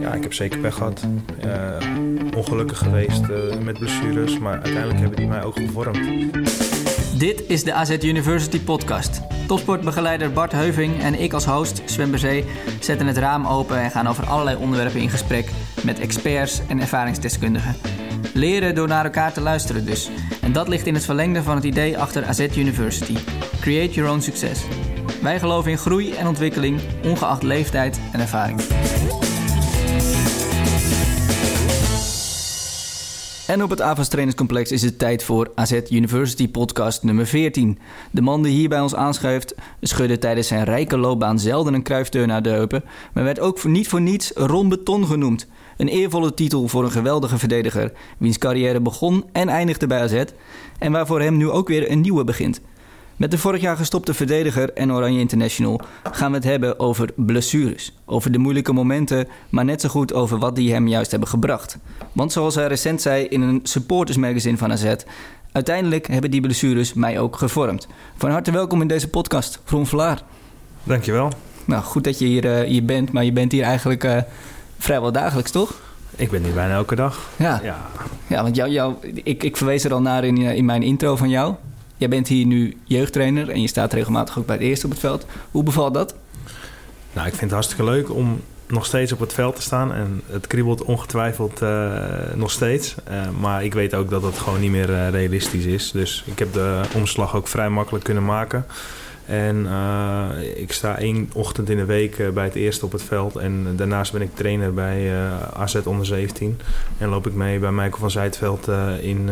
ja, ik heb zeker pech gehad. Uh, ongelukkig geweest uh, met blessures, maar uiteindelijk hebben die mij ook gevormd. Dit is de AZ University podcast. Topsportbegeleider Bart Heuving en ik als host, Sven Bezee, zetten het raam open en gaan over allerlei onderwerpen in gesprek met experts en ervaringsdeskundigen. Leren door naar elkaar te luisteren dus. En dat ligt in het verlengde van het idee achter AZ University. Create your own success. Wij geloven in groei en ontwikkeling, ongeacht leeftijd en ervaring. En op het AVAS Trainingscomplex is het tijd voor AZ University podcast nummer 14. De man die hier bij ons aanschuift schudde tijdens zijn rijke loopbaan zelden een kruifdeur naar de heupen, maar werd ook niet voor niets Ron Beton genoemd. Een eervolle titel voor een geweldige verdediger, wiens carrière begon en eindigde bij AZ en waarvoor hem nu ook weer een nieuwe begint. Met de vorig jaar gestopte verdediger en Oranje International gaan we het hebben over blessures. Over de moeilijke momenten, maar net zo goed over wat die hem juist hebben gebracht. Want zoals hij recent zei in een supportersmagazine van AZ... uiteindelijk hebben die blessures mij ook gevormd. Van harte welkom in deze podcast, Ron Vlaar. Dankjewel. Nou, goed dat je hier, uh, hier bent, maar je bent hier eigenlijk uh, vrijwel dagelijks, toch? Ik ben hier bijna elke dag. Ja, ja. ja want jou, jou, ik, ik verwees er al naar in, eh, in mijn intro van jou. Jij bent hier nu jeugdtrainer en je staat regelmatig ook bij het eerste op het veld. Hoe bevalt dat? Nou, ik vind het hartstikke leuk om nog steeds op het veld te staan. En het kriebelt ongetwijfeld uh, nog steeds. Uh, maar ik weet ook dat het gewoon niet meer uh, realistisch is. Dus ik heb de omslag ook vrij makkelijk kunnen maken. En ik sta één ochtend in de week bij het eerste op het veld. En daarnaast ben ik trainer bij AZ onder 17. En loop ik mee bij Michael van Zijtveld in.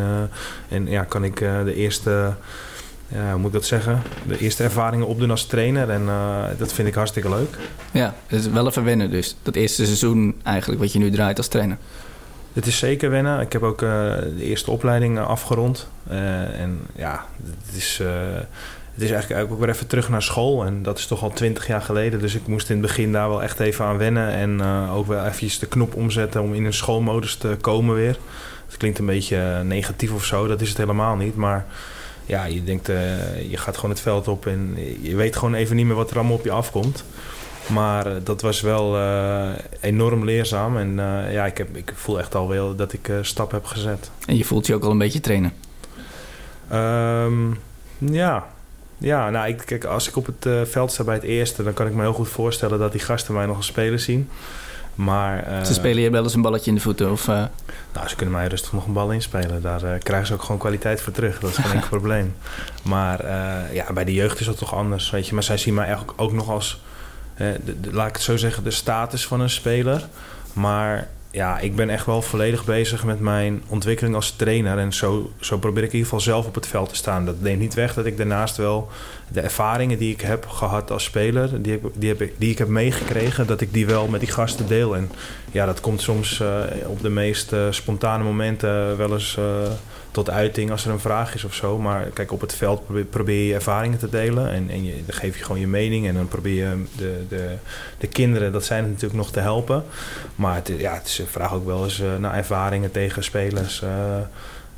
en ja, kan ik de eerste ja, hoe moet ik dat zeggen? De eerste ervaringen opdoen als trainer. En uh, dat vind ik hartstikke leuk. Ja, het is wel even wennen dus. Dat eerste seizoen eigenlijk wat je nu draait als trainer. Het is zeker wennen. Ik heb ook uh, de eerste opleiding afgerond. Uh, en ja, het is, het is eigenlijk ook weer even terug naar school. En dat is toch al twintig jaar geleden. Dus ik moest in het begin daar wel echt even aan wennen. En ook wel even de knop omzetten om in een schoolmodus te komen weer. Het klinkt een beetje negatief of zo. Dat is het helemaal niet. Maar ja, je denkt, uh, je gaat gewoon het veld op en je weet gewoon even niet meer wat er allemaal op je afkomt. Maar dat was wel uh, enorm leerzaam. En ja, ik, heb, ik voel echt al wel dat ik stap heb gezet. En je voelt je ook al een beetje trainen? Um, ja. Ja, nou, ik, kijk, als ik op het veld sta bij het eerste... dan kan ik me heel goed voorstellen dat die gasten mij nog als speler zien. Maar, uh, ze spelen je wel eens een balletje in de voeten? Of, uh... Nou, ze kunnen mij rustig nog een bal inspelen. Daar uh, krijgen ze ook gewoon kwaliteit voor terug. Dat is geen enkel probleem. Maar ja, bij de jeugd is dat toch anders. Weet je? Maar zij zien mij eigenlijk ook nog als, de, de, laat ik het zo zeggen, de status van een speler. Maar ja, ik ben echt wel volledig bezig met mijn ontwikkeling als trainer. En zo, zo probeer ik in ieder geval zelf op het veld te staan. Dat neemt niet weg dat ik daarnaast wel de ervaringen die ik heb gehad als speler, die, die, heb, die ik heb meegekregen, dat ik die wel met die gasten deel. En ja, dat komt soms uh, op de meest uh, spontane momenten wel eens uh, tot uiting als er een vraag is of zo. Maar kijk, op het veld probeer, probeer je ervaringen te delen en, en je, dan geef je gewoon je mening. En dan probeer je de, de, de kinderen, dat zijn het natuurlijk nog te helpen. Maar het, ja, het is een vraag ook wel eens naar ervaringen tegen spelers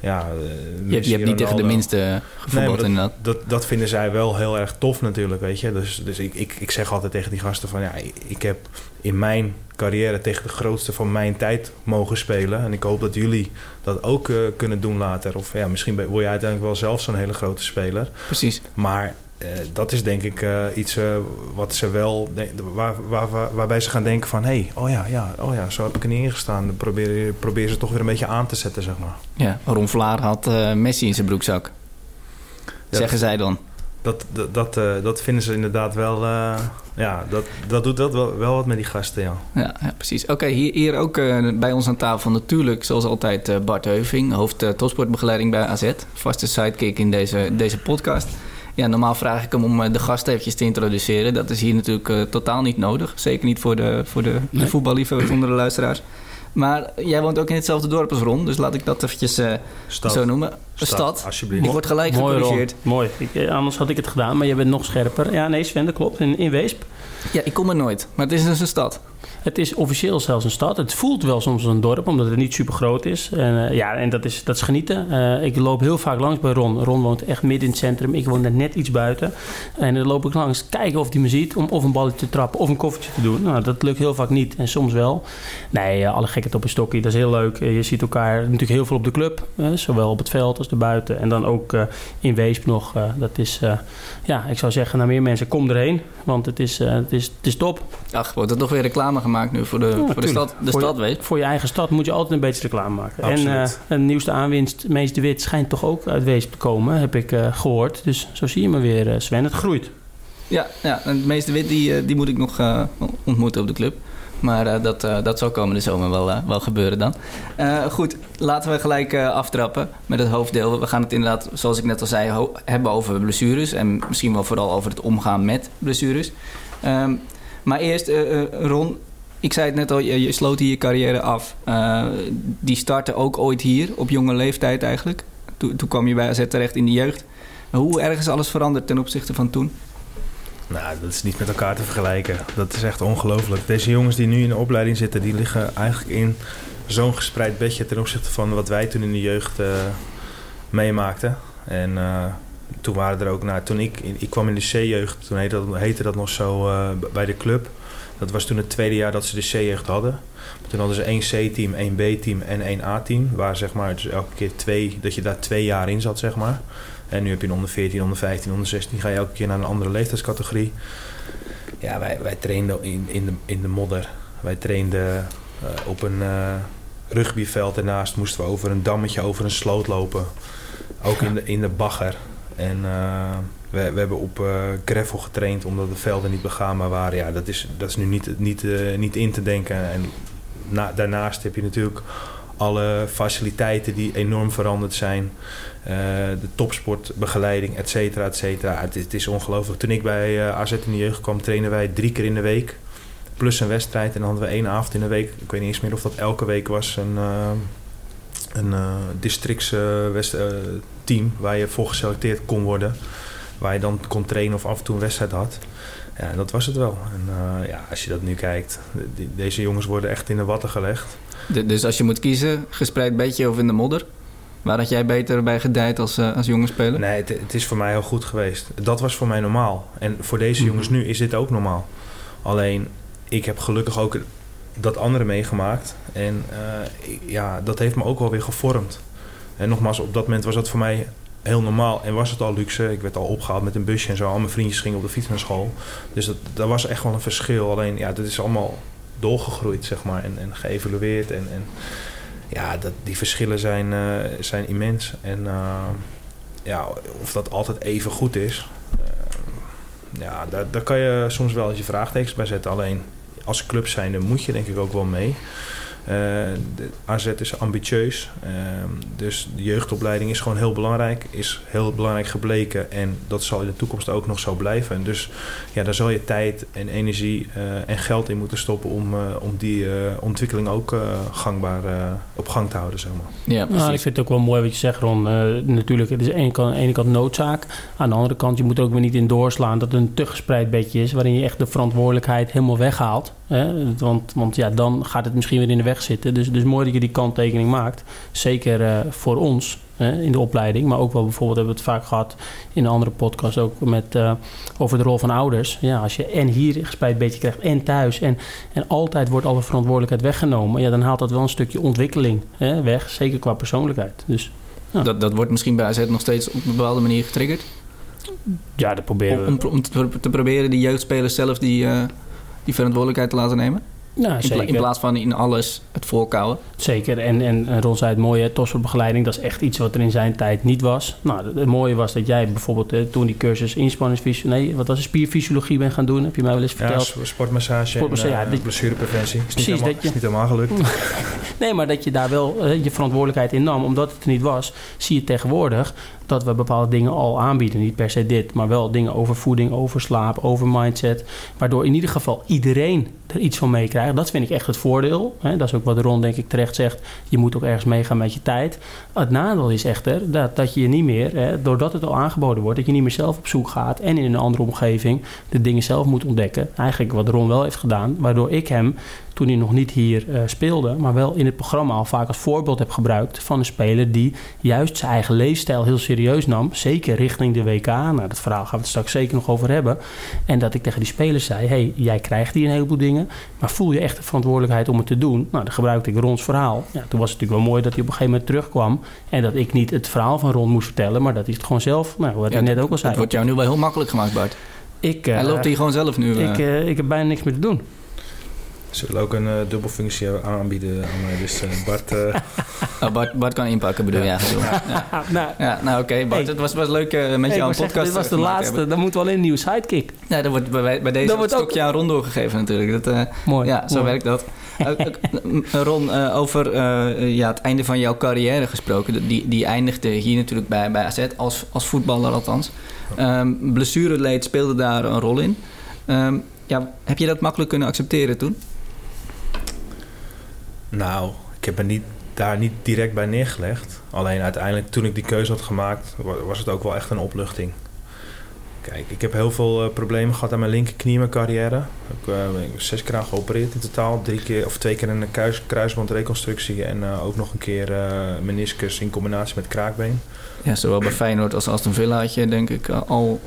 ja, je, je hebt niet tegen de minste gevoetbald nee, dat, dat, dat, vinden zij wel heel erg tof natuurlijk, weet je. Dus, dus ik, ik, ik zeg altijd tegen die gasten van... ja, ik heb in mijn carrière tegen de grootste van mijn tijd mogen spelen. En ik hoop dat jullie dat ook uh, kunnen doen later. Of ja, misschien word je uiteindelijk wel zelf zo'n hele grote speler. Precies. Maar uh, dat is denk ik uh, iets wat ze wel, waar, waar, waar, waarbij ze gaan denken van, hé, hey, oh ja, ja, oh ja, zo heb ik er niet ingestaan. Dan probeer, probeer ze toch weer een beetje aan te zetten, zeg maar. Ja, Ron Vlaar had Messi in zijn broekzak. Ja, zeggen zij dan. Dat, dat, dat, dat, vinden ze inderdaad wel, ja, dat, dat doet dat wel, wel wat met die gasten, ja. Ja, ja precies. Oké, hier, hier ook bij ons aan tafel natuurlijk, zoals altijd, Bart Heuving, hoofd topsportbegeleiding bij AZ. Vaste sidekick in deze, deze podcast. Ja, normaal vraag ik hem om eh, de gast eventjes te introduceren. Dat is hier natuurlijk uh, totaal niet nodig. Zeker niet voor de, voor de, de voetballiefhebbers onder de luisteraars. Maar jij woont ook in hetzelfde dorp als Ron, dus laat ik dat eventjes uh, zo noemen. Stad, stad. alsjeblieft. Ik word gelijk Mooi, gecorrigeerd. Mooi. Ik, anders had ik het gedaan, maar je bent nog scherper. Ja, nee, Sven, dat klopt. In, in Weesp. Ja, ik kom er nooit, maar het is dus een stad. Het is officieel zelfs een stad. Het voelt wel soms een dorp, omdat het niet super groot is. En, uh, ja, en dat is, dat genieten. Uh, ik loop heel vaak langs bij Ron. Ron woont echt midden in het centrum. Ik woon er net iets buiten. En dan loop ik langs, kijken of hij me ziet, om of een balletje te trappen of een koffertje te doen. Nou, dat lukt heel vaak niet en soms wel. Nee, uh, alle gekheid op een stokje, dat is heel leuk. je ziet elkaar natuurlijk heel veel op de club, zowel op het veld als erbuiten. En dan ook in Weesp nog. dat is, ja, ik zou zeggen, naar meer mensen, kom erheen. Want het is, het is, het is top. Ach, wordt er nog weer reclame gemaakt nu voor de, ja, voor de stad, de voor stad je, Weesp? Voor je eigen stad moet je altijd een beetje reclame maken. En uh, een nieuwste aanwinst, Mees de Wit, schijnt toch ook uit Weesp te komen, heb ik uh, gehoord. Dus zo zie je me weer, uh, Sven. Het groeit. Ja, ja en Mees de Wit die, die moet ik nog ontmoeten op de club. Maar dat, dat zal komende zomer wel, wel gebeuren dan. goed, laten we gelijk aftrappen met het hoofddeel. We gaan het inderdaad, zoals ik net al zei, hebben over blessures. En misschien wel vooral over het omgaan met blessures. Um, maar eerst, Ron, ik zei het net al, je, sloot hier je carrière af. Uh, die startte ook ooit hier, op jonge leeftijd eigenlijk. Toen, toen kwam je bij AZ terecht in de jeugd. Hoe erg is alles veranderd ten opzichte van toen? Nou, dat is niet met elkaar te vergelijken. Dat is echt ongelooflijk. Deze jongens die nu in de opleiding zitten, die liggen eigenlijk in zo'n gespreid bedje ten opzichte van wat wij toen in de jeugd uh, meemaakten. En uh, toen waren er ook, nou, toen ik, ik kwam in de C-jeugd, toen heette dat, nog zo bij de club. Dat was toen het tweede jaar dat ze de C-jeugd hadden. Maar toen hadden ze één C-team, één B-team en één A-team. Waar zeg maar dus elke keer twee, dat je daar twee jaar in zat, zeg maar. En nu heb je een onder 14, onder 15, onder 16. Ga je elke keer naar een andere leeftijdscategorie. Ja, wij, wij trainden in, in, de, in de modder. Wij trainden uh, op een uh, rugbyveld. Daarnaast moesten we over een dammetje, over een sloot lopen. Ook in de, in de bagger. En uh, we, we, hebben op uh, gravel getraind omdat de velden niet begaanbaar waren. Ja, dat is, dat is nu niet, niet, uh, niet in te denken. En na, daarnaast heb je natuurlijk alle faciliteiten die enorm veranderd zijn. Uh, de topsportbegeleiding, et cetera, et cetera. Het, is ongelooflijk. Toen ik bij AZ in de jeugd kwam, trainen wij drie keer in de week. Plus een wedstrijd. En dan hadden we één avond in de week. Ik weet niet eens meer of dat elke week was. Een, een districtsteam waar je voor geselecteerd kon worden waar je dan kon trainen of af en toe een wedstrijd had. Ja, dat was het wel. En uh, ja, als je dat nu kijkt, de, deze jongens worden echt in de watten gelegd. De, dus als je moet kiezen, gespreid beetje of in de modder? Waar had jij beter bij gedijd als, uh, als jonge speler? Nee, het, het, is voor mij heel goed geweest. Dat was voor mij normaal. En voor deze jongens mm -hmm. nu is dit ook normaal. Alleen, ik heb gelukkig ook dat andere meegemaakt. En uh, ja, dat heeft me ook wel weer gevormd. En nogmaals, op dat moment was dat voor mij heel normaal en was het al luxe. Ik werd al opgehaald met een busje en zo. Al mijn vriendjes gingen op de fiets naar school. Dus dat, dat was echt wel een verschil. Alleen, ja, dat is allemaal doorgegroeid, zeg maar. En, en geëvalueerd. En, en ja, dat, die verschillen zijn, uh, zijn immens. En uh, ja, of dat altijd even goed is... Uh, ja, daar, daar kan je soms wel eens je vraagtekens bij zetten. Alleen, als club zijnde moet je denk ik ook wel mee. Uh, de AZ is ambitieus, uh, dus de jeugdopleiding is gewoon heel belangrijk, is heel belangrijk gebleken en dat zal in de toekomst ook nog zo blijven. En dus ja, daar zal je tijd en energie uh, en geld in moeten stoppen om, om die ontwikkeling ook gangbaar op gang te houden. Zeg maar. Ja, nou, ik vind het ook wel mooi wat je zegt, Ron. natuurlijk, het is aan de ene kant noodzaak, aan de andere kant, je moet er ook weer niet in doorslaan dat het een te gespreid bedje is, waarin je echt de verantwoordelijkheid helemaal weghaalt. Hè? Want, want ja, dan gaat het misschien weer in de weg zitten. Dus, dus mooi dat je die kanttekening maakt. Zeker uh, voor ons hè, in de opleiding. Maar ook wel bijvoorbeeld hebben we het vaak gehad in een andere podcast ook met, uh, over de rol van ouders. Ja, als je en hier een gespreid beetje krijgt en thuis. En, en altijd wordt alle verantwoordelijkheid weggenomen. Ja, dan haalt dat wel een stukje ontwikkeling hè, weg. Zeker qua persoonlijkheid. Dus, ja. dat, dat wordt misschien bij AZ nog steeds op een bepaalde manier getriggerd? Ja, dat proberen we. Om, om, te, te, proberen die jeugdspelers zelf die... Uh die verantwoordelijkheid te laten nemen? Ja, in, pla in, plaats van in alles het volkouwen. Zeker. En, en Ron zei het mooie, topsportbegeleiding, dat is echt iets wat er in zijn tijd niet was. Nou, het, het mooie was dat jij bijvoorbeeld eh, toen die cursus inspanningsfysiologie, nee, wat was het, spierfysiologie bent gaan doen, heb je mij wel eens verteld. Ja, sportmassage, sportmassage en uh, ja, blessurepreventie. Is precies. Niet helemaal, dat je, is niet helemaal gelukt. nee, maar dat je daar wel je verantwoordelijkheid in nam, omdat het er niet was, zie je tegenwoordig dat we bepaalde dingen al aanbieden. Niet per se dit, maar wel dingen over voeding, over slaap, over mindset. Waardoor in ieder geval iedereen er iets van meekrijgt. Dat vind ik echt het voordeel. Hè? Dat is ook wat Ron denk ik terecht zegt, je moet ook ergens meegaan met je tijd. Het nadeel is echter dat, dat je niet meer, hè, doordat het al aangeboden wordt, dat je niet meer zelf op zoek gaat en in een andere omgeving de dingen zelf moet ontdekken. Eigenlijk wat Ron wel heeft gedaan, waardoor ik hem toen hij nog niet hier uh, speelde, maar wel in het programma al vaak als voorbeeld heb gebruikt van een speler die juist zijn eigen leefstijl heel serieus nam. Zeker richting de WK. Nou, dat verhaal gaan we het straks zeker nog over hebben. En dat ik tegen die spelers zei: hey, jij krijgt hier een heleboel dingen, maar voel je echt de verantwoordelijkheid om het te doen? Nou, dan gebruikte ik Rons verhaal. Ja, toen was het natuurlijk wel mooi dat hij op een gegeven moment terugkwam en dat ik niet het verhaal van Ron moest vertellen, maar dat hij het gewoon zelf, nou, wat ja, ik net ook al zei. Het wordt jou nu wel heel makkelijk gemaakt, Bart. Ik, uh, Hij loopt hier gewoon zelf nu. Ik, uh, ik heb bijna niks meer te doen. Ze willen ook een uh, dubbelfunctie aanbieden aan mij. Dus uh, Bart, uh... oh, Bart... Bart kan inpakken, bedoel je ja. eigenlijk. Ja. nou, ja, nou oké, Bart. het was, was leuk met jou een podcast Dit was de laatste. Hebben. Dan moeten we alleen een nieuwe sidekick. Ja, dat wordt bij, bij deze wordt stokje ook... aan Ron doorgegeven natuurlijk. Dat, mooi. Ja, zo werkt dat. Ron, over ja, het einde van jouw carrière gesproken. Die, die eindigde hier natuurlijk bij, bij AZ, als, als voetballer althans. Um, blessureleed speelde daar een rol in. Um, ja, heb je dat makkelijk kunnen accepteren toen? Nou, ik heb me niet, daar niet direct bij neergelegd. Alleen uiteindelijk, toen ik die keuze had gemaakt, was het ook wel echt een opluchting. Kijk, ik heb heel veel uh, problemen gehad aan mijn linkerknie in mijn carrière. Ik heb uh, zes keer aan geopereerd in totaal. Drie keer, of twee keer een kruis, kruisbandreconstructie en uh, ook nog een keer meniscus in combinatie met kraakbeen. Ja, zowel bij Feyenoord als Aston Villa had je denk ik al,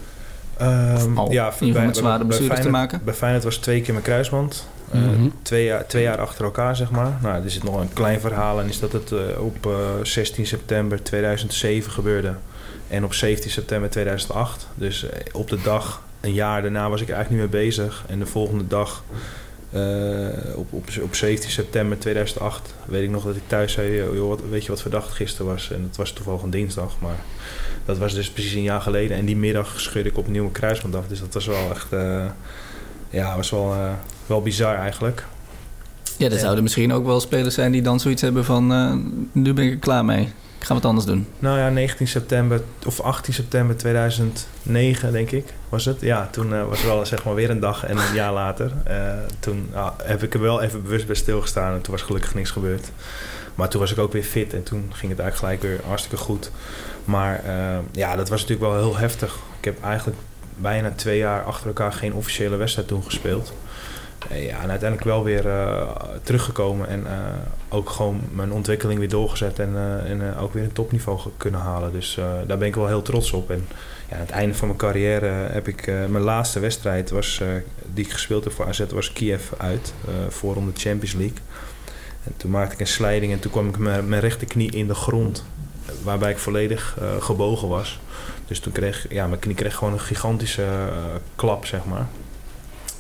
um, al ja, bij, met zware blessures te maken. Bij Feyenoord was twee keer mijn kruisband. Uh, twee, jaar, twee jaar achter elkaar, zeg maar. Nou, er zit nog een klein verhaal en is dat het uh, op uh, 16 september 2007 gebeurde. En op 17 september 2008. Dus eh, op de dag, een jaar daarna, was ik er eigenlijk niet mee bezig. En de volgende dag, op, op, op 17 september 2008, weet ik nog dat ik thuis zei: joh, wat, Weet je wat verdacht gisteren was? En het was toevallig een dinsdag, maar dat was dus precies een jaar geleden. En die middag schudde ik opnieuw een kruisband af. Dus dat was wel echt. ja, was wel wel bizar eigenlijk. Ja, er zouden misschien ook wel spelers zijn die dan zoiets hebben van... Uh, nu ben ik er klaar mee. Ik ga wat anders doen. Nou ja, 19 september of 18 september 2009 denk ik was het. Ja, toen uh, was er wel zeg maar weer een dag en een jaar later. Uh, toen uh, heb ik er wel even bewust bij stilgestaan en toen was gelukkig niks gebeurd. Maar toen was ik ook weer fit en toen ging het eigenlijk gelijk weer hartstikke goed. Maar ja, dat was natuurlijk wel heel heftig. Ik heb eigenlijk bijna twee jaar achter elkaar geen officiële wedstrijd toen gespeeld. Eh, ja, en uiteindelijk wel weer uh, teruggekomen en uh, ook gewoon mijn ontwikkeling weer doorgezet en, en ook weer een topniveau kunnen halen. Dus daar ben ik wel heel trots op. En ja, aan het einde van mijn carrière heb ik mijn laatste wedstrijd was, die ik gespeeld heb voor AZ was Kiev uit, voor om de Champions League. En toen maakte ik een slijding en toen kwam ik met mijn rechterknie in de grond, waarbij ik volledig gebogen was. Dus toen kreeg ja, mijn knie kreeg gewoon een gigantische klap, zeg maar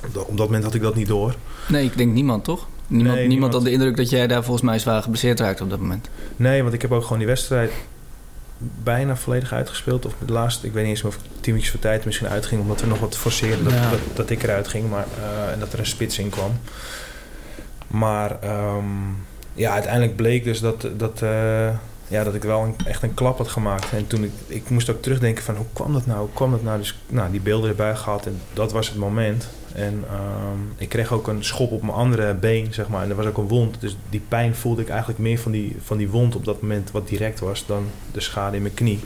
op dat moment had ik dat niet door. Nee, ik denk niemand toch? Niemand, niemand, had de indruk dat jij daar volgens mij zwaar geblesseerd raakte op dat moment. Nee, want ik heb ook gewoon die wedstrijd bijna volledig uitgespeeld. Of de laatste, ik weet niet eens of tien minuutjes voor tijd misschien uitging... omdat we nog wat forceerden dat, dat, dat, ik eruit ging. Maar, uh, en dat er een spits in kwam. Maar um, ja, uiteindelijk bleek dus dat... dat uh, ja, dat ik wel echt een klap had gemaakt. En toen ik, ik moest ook terugdenken van hoe kwam dat nou? Hoe kwam dat nou? Dus nou, die beelden erbij gehad en dat was het moment. En ehm, ik kreeg ook een schop op mijn andere been, zeg maar. En er was ook een wond. Dus die pijn voelde ik eigenlijk meer van die, van die wond op dat moment wat direct was dan de schade in mijn knie.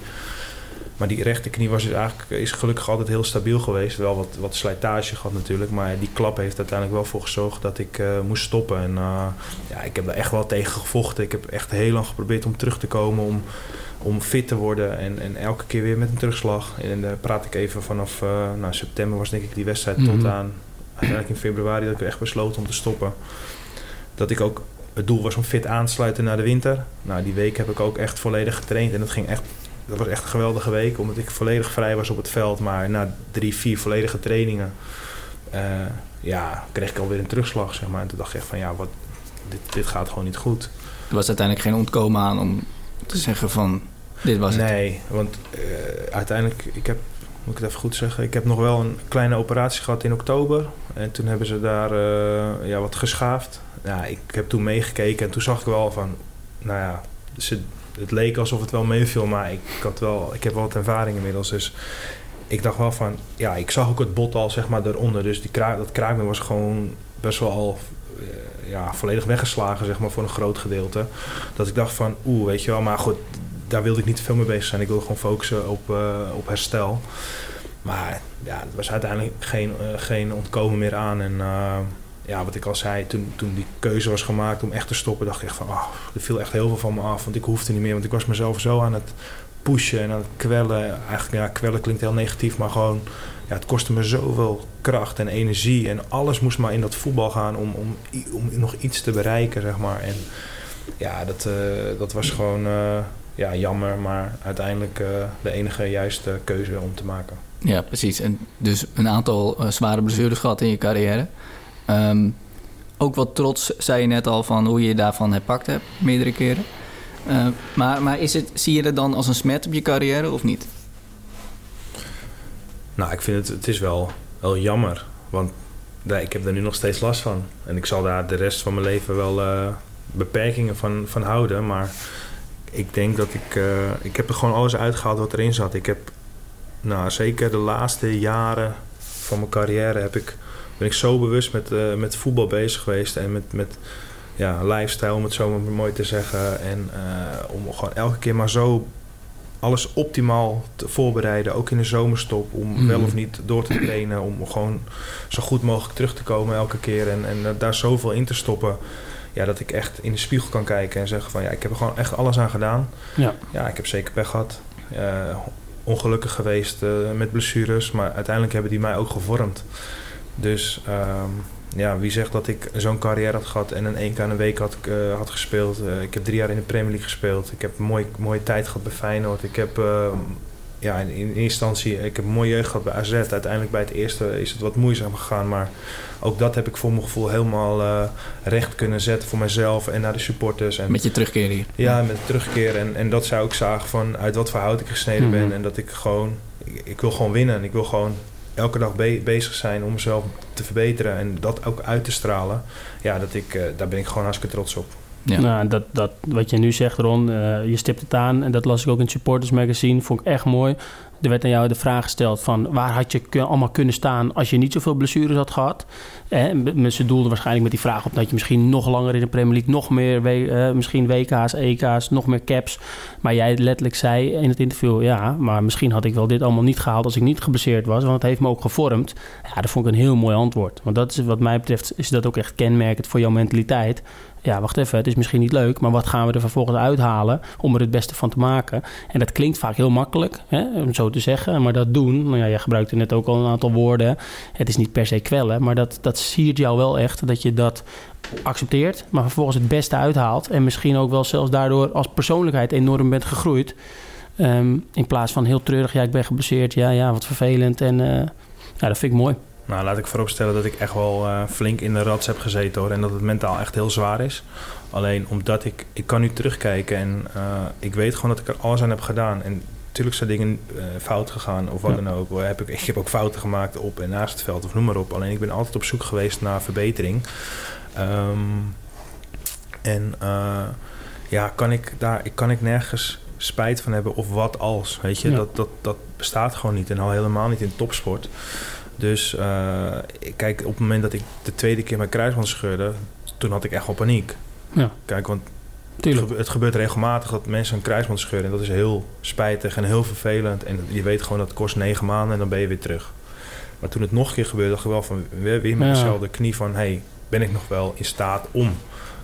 Maar die rechterknie was dus eigenlijk, is gelukkig altijd heel stabiel geweest. Wel wat, wat slijtage gehad natuurlijk. Maar die klap heeft uiteindelijk wel voor gezorgd dat ik uh, moest stoppen. En uh, ja, ik heb er echt wel tegen gevochten. Ik heb echt heel lang geprobeerd om terug te komen. Om, om fit te worden. En, en elke keer weer met een terugslag. En daar praat ik even vanaf uh, nou, september was denk ik die wedstrijd. Mm -hmm. Tot mhm. aan eigenlijk in februari dat ik echt besloten om te stoppen. Dat ik ook het doel was om fit aan te sluiten naar de winter. Nou, die week heb ik ook echt volledig getraind. En dat ging echt dat was echt een geweldige week, omdat ik volledig vrij was op het veld. Maar na drie, vier volledige trainingen, uh, ja, kreeg ik alweer een terugslag, zeg maar. En toen dacht ik echt van, ja, wat, dit, dit gaat gewoon niet goed. Er was uiteindelijk geen ontkomen aan om te zeggen van, dit was nee, het? Nee, want uh, uiteindelijk, ik heb, moet ik het even goed zeggen, ik heb nog wel een kleine operatie gehad in oktober. En toen hebben ze daar uh, ja, wat geschaafd. Ja, ik heb toen meegekeken en toen zag ik wel van, nou ja, ze, het leek alsof het wel meeviel, maar ik, had wel, ik heb wel wat ervaring inmiddels. Dus ik dacht wel van, ja, ik zag ook het bot al zeg maar eronder. Dus die kraak, dat kraakbeen was gewoon best wel al, uh, ja, volledig weggeslagen, zeg maar, voor een groot gedeelte. Dat ik dacht van, oeh, weet je wel, maar goed, daar wilde ik niet te veel mee bezig zijn. Ik wilde gewoon focussen op, op herstel. Maar ja, het was uiteindelijk geen, geen ontkomen meer aan. En ja, wat ik al zei, toen, toen die keuze was gemaakt om echt te stoppen, dacht ik echt van, oh, er viel echt heel veel van me af. Want ik hoefde niet meer, want ik was mezelf zo aan het pushen en aan het kwellen. Eigenlijk, ja, kwellen klinkt heel negatief, maar gewoon, ja, het kostte me zoveel kracht en energie. En alles moest maar in dat voetbal gaan om, om, om nog iets te bereiken, zeg maar. En ja, dat, uh, dat was gewoon uh, ja, jammer, maar uiteindelijk uh, de enige juiste keuze om te maken. Ja, precies. En dus een aantal zware blessures gehad in je carrière. Um, ook wat trots, zei je net al, van hoe je daarvan herpakt hebt, meerdere keren. Uh, maar maar is het, zie je het dan als een smet op je carrière of niet? Nou, ik vind het, het is wel, wel jammer. Want ik heb er nu nog steeds last van. En ik zal daar de rest van mijn leven wel uh, beperkingen van, van houden. Maar ik denk dat ik... Uh, ik heb er gewoon alles uitgehaald wat erin zat. Ik heb, nou zeker de laatste jaren van mijn carrière heb ik ben ik zo bewust met, uh, met voetbal bezig geweest en met, met ja, lifestyle, om het zo maar mooi te zeggen. En uh, om gewoon elke keer maar zo alles optimaal te voorbereiden, ook in de zomerstop, om mm. wel of niet door te trainen, om gewoon zo goed mogelijk terug te komen elke keer en, en daar zoveel in te stoppen. Ja, dat ik echt in de spiegel kan kijken en zeggen van ja, ik heb er gewoon echt alles aan gedaan. Ja, ja ik heb zeker pech gehad. Uh, ongelukkig geweest uh, met blessures, maar uiteindelijk hebben die mij ook gevormd. Dus um, ja, wie zegt dat ik zo'n carrière had gehad en een één keer een week had, uh, had gespeeld. Uh, ik heb drie jaar in de Premier League gespeeld. Ik heb een mooie, mooie tijd gehad bij Feyenoord. Ik heb uh, ja, in, in instantie ik heb een mooie jeugd gehad bij AZ. Uiteindelijk bij het eerste is het wat moeizaam gegaan. Maar ook dat heb ik voor mijn gevoel helemaal recht kunnen zetten voor mezelf en naar de supporters. En, met je terugkeer hier? Ja, met terugkeer. En, en dat zou ik zagen van uit wat voor hout ik gesneden mm -hmm. ben. En dat ik gewoon, ik, ik wil gewoon winnen. En ik wil gewoon elke dag bezig zijn om mezelf te verbeteren en dat ook uit te stralen. Ja, dat ik, uh, daar ben ik gewoon hartstikke trots op. Ja. Nou, dat, dat, wat je nu zegt, Ron, uh, je stipt het aan. En dat las ik ook in het Supporters Magazine. Vond ik echt mooi. Er werd aan jou de vraag gesteld van... waar had je allemaal kunnen staan als je niet zoveel blessures had gehad? En ze doelden waarschijnlijk met die vraag op... dat je misschien nog langer in de Premier League... nog meer misschien WK's, EK's, nog meer caps. Maar jij letterlijk zei in het interview... ja, maar misschien had ik wel dit allemaal niet gehaald... als ik niet geblesseerd was, want het heeft me ook gevormd. Ja, dat vond ik een heel mooi antwoord. Want dat is wat mij betreft... is dat ook echt kenmerkend voor jouw mentaliteit ja, wacht even, het is misschien niet leuk, maar wat gaan we er vervolgens uithalen om er het beste van te maken? En dat klinkt vaak heel makkelijk, hè, om zo te zeggen, maar dat doen, nou ja, jij gebruikte net ook al een aantal woorden. Het is niet per se kwellen, maar dat, dat siert jou wel echt dat je dat accepteert, maar vervolgens het beste uithaalt en misschien ook wel zelfs daardoor als persoonlijkheid enorm bent gegroeid. Um, in plaats van heel treurig, ja, ik ben geblesseerd, ja, ja, wat vervelend en uh, ja, dat vind ik mooi. Nou, laat ik vooropstellen dat ik echt wel uh, flink in de rats heb gezeten hoor. En dat het mentaal echt heel zwaar is. Alleen omdat ik, ik kan nu terugkijken en uh, ik weet gewoon dat ik er alles aan heb gedaan. En natuurlijk zijn dingen uh, fout gegaan of wat ja. dan ook. Heb ik, ik heb ook fouten gemaakt op en naast het veld of noem maar op. Alleen ik ben altijd op zoek geweest naar verbetering. Um, en ja, kan ik daar ik kan ik nergens spijt van hebben of wat als. Weet je, ja. dat, dat, dat bestaat gewoon niet. En al helemaal niet in topsport. Dus uh, kijk, op het moment dat ik de tweede keer mijn kruisband scheurde, toen had ik echt wel paniek. Ja. Kijk, want het, het, gebeurt regelmatig dat mensen een kruisband scheuren. En dat is heel spijtig en heel vervelend. En je weet gewoon dat het kost negen maanden en dan ben je weer terug. Maar toen het nog een keer gebeurde, dacht ik wel van weer, weer met ja. dezelfde knie van... hey, ben ik nog wel in staat om?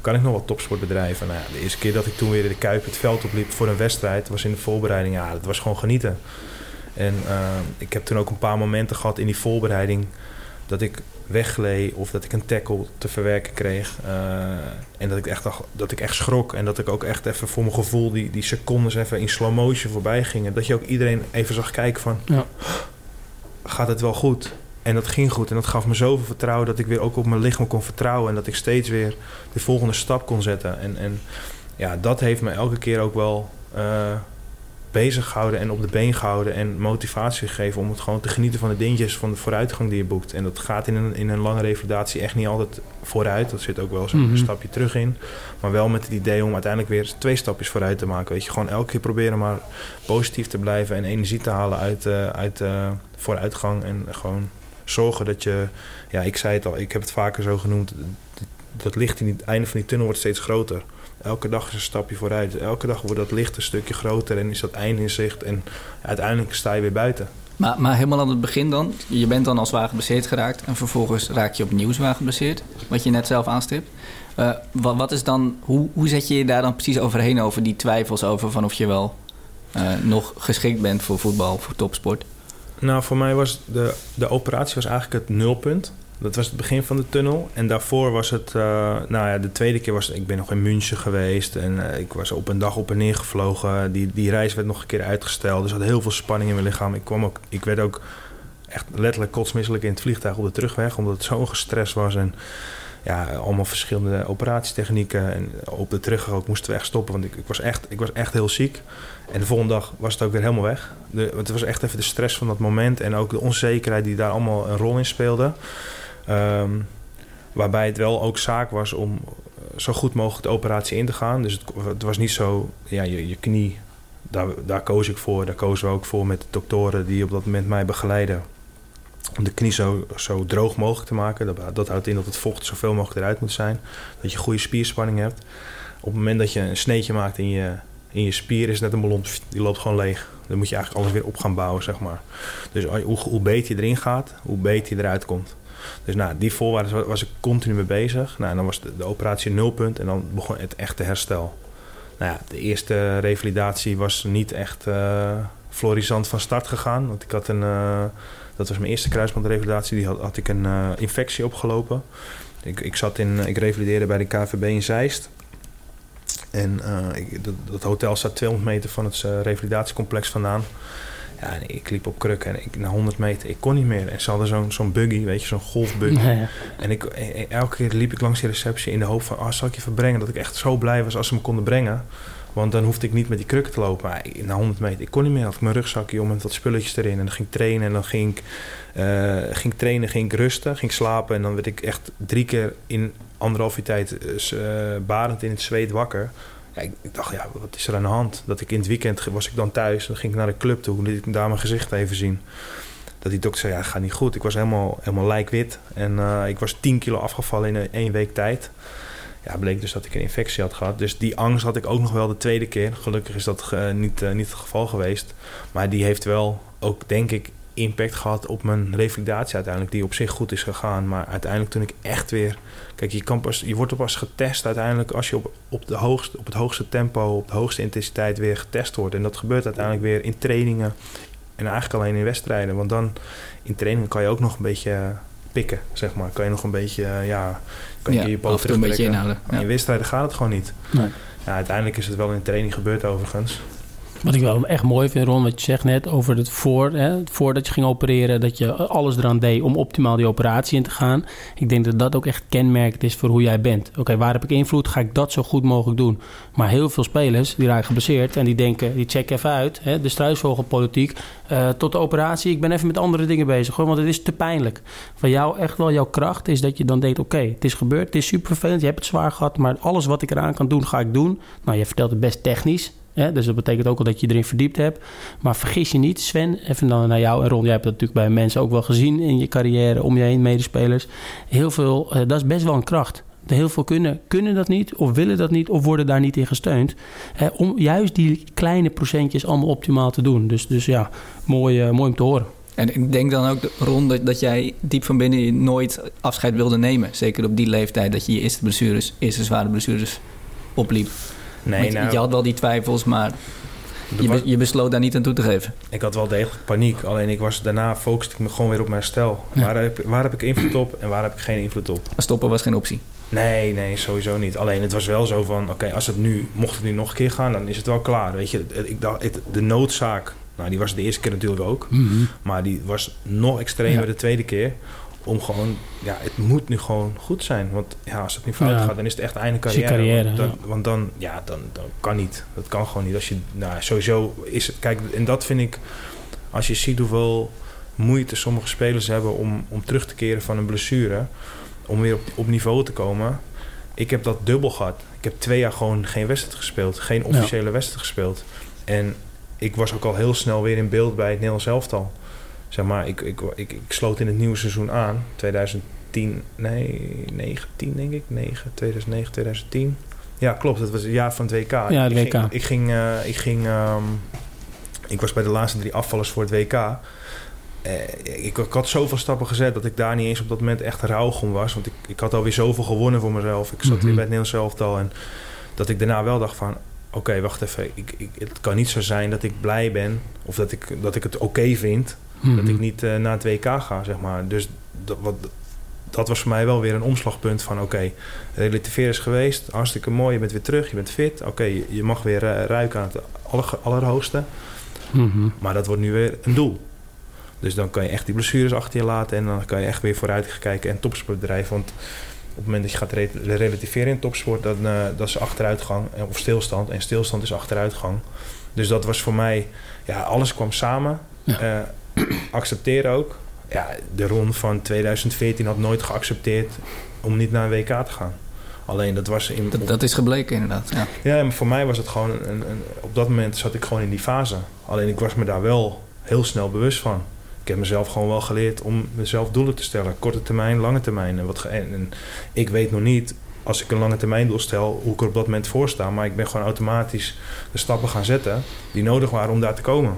Kan ik nog wat topsport bedrijven? Nou ja, de eerste keer dat ik toen weer de Kuip het veld opliep voor een wedstrijd... was in de voorbereiding, ja, dat was gewoon genieten. En uh, ik heb toen ook een paar momenten gehad in die voorbereiding dat ik wegleed of dat ik een tackle te verwerken kreeg. Uh, en dat ik, echt, dat ik echt schrok. En dat ik ook echt even voor mijn gevoel die, die secondes even in slow motion voorbij gingen. Dat je ook iedereen even zag kijken van... Ja. Gaat het wel goed? En dat ging goed. En dat gaf me zoveel vertrouwen dat ik weer ook op mijn lichaam kon vertrouwen. En dat ik steeds weer de volgende stap kon zetten. En, en ja, dat heeft me elke keer ook wel... Uh, bezig gehouden en op de been gehouden en motivatie gegeven om het gewoon te genieten van de dingetjes, van de vooruitgang die je boekt. En dat gaat in een, in een lange revalidatie echt niet altijd vooruit. Dat zit ook wel zo'n mm -hmm. stapje terug in. Maar wel met het idee om uiteindelijk weer twee stapjes vooruit te maken. Weet je, gewoon elke keer proberen maar positief te blijven en energie te halen uit, uh, uit uh, vooruitgang. En gewoon zorgen dat je, ja, ik zei het al, ik heb het vaker zo genoemd. dat licht in het einde van die tunnel wordt steeds groter. Elke dag is een stapje vooruit. Elke dag wordt dat licht een stukje groter en is dat einde in zicht. En uiteindelijk sta je weer buiten. Maar, maar helemaal aan het begin dan, je bent dan als zwaar geblesseerd geraakt en vervolgens raak je opnieuw zwaar geblesseerd, wat je net zelf aanstipt. Uh, wat, wat, is dan, hoe, hoe zet je je daar dan precies overheen over die twijfels over van of je wel uh, nog geschikt bent voor voetbal, voor topsport? Nou, voor mij was de, de operatie was eigenlijk het nulpunt. Dat was het begin van de tunnel. En daarvoor was het... Uh, nou ja, de tweede keer was... Ik ben nog in München geweest. En uh, ik was op een dag op en neer gevlogen. Die, die reis werd nog een keer uitgesteld. Dus had heel veel spanning in mijn lichaam. Ik, kwam ook, ik werd ook echt letterlijk kotsmisselijk in het vliegtuig op de terugweg. Omdat het zo gestrest was. En ja, allemaal verschillende operatietechnieken. En op de terugweg ook moesten we echt stoppen. Want ik, ik, was echt, ik was echt heel ziek. En de volgende dag was het ook weer helemaal weg. De, het was echt even de stress van dat moment. En ook de onzekerheid die daar allemaal een rol in speelde. Um, waarbij het wel ook zaak was om zo goed mogelijk de operatie in te gaan. Dus het, het was niet zo, ja, je, je knie, daar, daar koos ik voor. Daar kozen we ook voor met de doktoren die op dat moment mij begeleiden. Om de knie zo, zo droog mogelijk te maken. Dat, dat houdt in dat het vocht zoveel mogelijk eruit moet zijn. Dat je goede spierspanning hebt. Op het moment dat je een sneetje maakt in je, in je spier, is net een ballon. Die loopt gewoon leeg. Dan moet je eigenlijk alles weer op gaan bouwen, zeg maar. Dus hoe, hoe beter je erin gaat, hoe beter je eruit komt. Dus nou, die voorwaarden was ik continu mee bezig. Nou, en dan was de, de operatie nulpunt en dan begon het echte herstel. Nou ja, de eerste revalidatie was niet echt uh, florisant van start gegaan. Want ik had een, uh, dat was mijn eerste kruisbandrevalidatie, die had, had ik een uh, infectie opgelopen. Ik, ik, zat in, ik revalideerde bij de KVB in Zeist. En ik, dat, dat, hotel staat 200 meter van het revalidatiecomplex vandaan. Ja, en ik liep op krukken en ik, na 100 meter, ik kon niet meer. En ze hadden zo'n zo'n buggy, weet je, zo'n golfbuggy. Nee. En ik, elke keer liep ik langs die receptie in de hoop van... ah, zal ik je verbrengen? Dat ik echt zo blij was als ze me konden brengen. Want dan hoefde ik niet met die krukken te lopen. Maar na 100 meter, ik kon niet meer. Had ik mijn rugzakje om met wat spulletjes erin. En dan ging ik trainen en dan ging ik, uh, ging trainen, ging ik rusten, ging slapen. En dan werd ik echt drie keer in anderhalf uur tijd uh, barend in het zweet wakker. Ik, dacht, ja, wat is er aan de hand? Dat ik in het weekend was ik dan thuis. Dan ging ik naar de club toe. liet ik daar mijn gezicht even zien. Dat die dokter zei, ja, gaat niet goed. Ik was helemaal, helemaal lijkwit. En uh, ik was 10 kilo afgevallen in één week tijd. Ja, bleek dus dat ik een infectie had gehad. Dus die angst had ik ook nog wel de tweede keer. Gelukkig is dat niet, uh, niet het geval geweest. Maar die heeft wel ook, denk ik, impact gehad op mijn revalidatie uiteindelijk, die op zich goed is gegaan. Maar uiteindelijk toen ik echt weer. Kijk, je, kan pas, je wordt er pas getest uiteindelijk als je op, op, de hoogste, op het hoogste tempo, op de hoogste intensiteit weer getest wordt. En dat gebeurt uiteindelijk weer in trainingen en eigenlijk alleen in wedstrijden. Want dan in trainingen kan je ook nog een beetje pikken, zeg maar. Kan je nog een beetje, ja, kan je ja, je poot een beetje inhouden. Ja. In wedstrijden gaat het gewoon niet. Nee. Ja, uiteindelijk is het wel in training gebeurd overigens. Wat ik wel echt mooi vind, Ron, wat je zegt net over het voor, hè, voordat je ging opereren, dat je alles eraan deed om optimaal die operatie in te gaan. Ik denk dat dat ook echt kenmerkend is voor hoe jij bent. Oké, waar heb ik invloed? Ga ik dat zo goed mogelijk doen? Maar heel veel spelers die raken geblesseerd en die denken, die checken even uit, hè, de struisvogelpolitiek, uh, tot de operatie. Ik ben even met andere dingen bezig, hoor, want het is te pijnlijk. Van jou, echt wel jouw kracht is dat je dan denkt, oké, het is gebeurd, het is super vervelend, je hebt het zwaar gehad, maar alles wat ik eraan kan doen, ga ik doen. Nou, je vertelt het best technisch. Dus dat betekent ook al dat je erin verdiept hebt. Maar vergis je niet, Sven, even dan naar jou en Ron. Jij hebt dat natuurlijk bij mensen ook wel gezien in je carrière, om je heen, medespelers. Heel veel, uh, dat is best wel een kracht. Heel veel kunnen, kunnen dat niet, of willen dat niet, of worden daar niet in gesteund. Hè, om juist die kleine procentjes allemaal optimaal te doen. Dus, dus ja, mooi, uh, mooi om te horen. En ik denk dan ook, Ron, dat, dat jij diep van binnen nooit afscheid wilde nemen. Zeker op die leeftijd dat je je eerste blessures, eerste zware blessures opliep. Nee, nou, je had wel die twijfels, maar je, was, je, besloot daar niet aan toe te geven. Ik had wel degelijk paniek. Alleen ik was, daarna focuste ik me gewoon weer op mijn herstel. Ja. Waar, heb, waar heb ik invloed op en waar heb ik geen invloed op? Stoppen was geen optie? Nee, nee, sowieso niet. Alleen het was wel zo van... Oké, als het nu... Mocht het nu nog een keer gaan, dan is het wel klaar. Weet je, ik dacht, de noodzaak... Nou, die was de eerste keer natuurlijk ook. Mm -hmm. Maar die was nog extremer ja. de tweede keer om gewoon, ja, het moet nu gewoon goed zijn. Want ja, als het nu fout ja. gaat, dan is het echt einde carrière. carrière want, dan, ja. want dan, ja, dan, dan kan niet. Dat kan gewoon niet. Als je, nou, sowieso is het, kijk, en dat vind ik, als je ziet hoeveel moeite sommige spelers hebben om, om terug te keren van een blessure, om weer op, op niveau te komen. Ik heb dat dubbel gehad. Ik heb twee jaar gewoon geen wedstrijd gespeeld, geen officiële ja. wedstrijd gespeeld. En ik was ook al heel snel weer in beeld bij het Nederlands elftal zeg maar, ik, ik, ik, ik, sloot in het nieuwe seizoen aan, 10, nee, 19 denk ik. 9, 2009, 2010. Ja, klopt. Dat was het jaar van het WK. Ja, het ik WK. Ging, ik ging, eh, ik ging, ehm, ik was bij de laatste drie afvallers voor het WK. Eh, ik, ik had zoveel stappen gezet dat ik daar niet eens op dat moment echt rouw om was. Want ik, ik had alweer zoveel gewonnen voor mezelf. Ik zat Mhm. weer bij het Nederlands elftal. En dat ik daarna wel dacht van... Oké, wacht even. Ik, ik, het kan niet zo zijn dat ik blij ben... of dat ik, dat ik het oké vind... Mhm. dat ik niet eh, naar het WK ga, zeg maar. Dus dat, wat, dat was voor mij wel weer een omslagpunt van... oké, relativeren is geweest. Hartstikke mooi, je bent weer terug, je bent fit. Oké, je, je mag weer ruiken aan het aller, allerhoogste. Mhm. Maar dat wordt nu weer een doel. Dus dan kan je echt die blessures achter je laten... en dan kan je echt weer vooruit kijken en topsport bedrijven. Want op het moment dat je gaat re- relativeren in topsport... Dan, eh, dat is achteruitgang of stilstand. En stilstand is achteruitgang. Dus dat was voor mij... Ja, alles kwam samen. Ja. Eh, accepteer ook. Ja, de ronde van 2014 had nooit geaccepteerd... om niet naar een WK te gaan. Alleen dat was in... Dat, dat is gebleken inderdaad. Ja. Ja, maar voor mij was het gewoon... Een, een, op dat moment zat ik gewoon in die fase. Alleen ik was me daar wel heel snel bewust van. Ik heb mezelf gewoon wel geleerd om mezelf doelen te stellen. Korte termijn, lange termijn. En, wat, en ik weet nog niet, als ik een lange termijn doel stel... hoe ik er op dat moment voor sta. Maar ik ben gewoon automatisch de stappen gaan zetten... die nodig waren om daar te komen.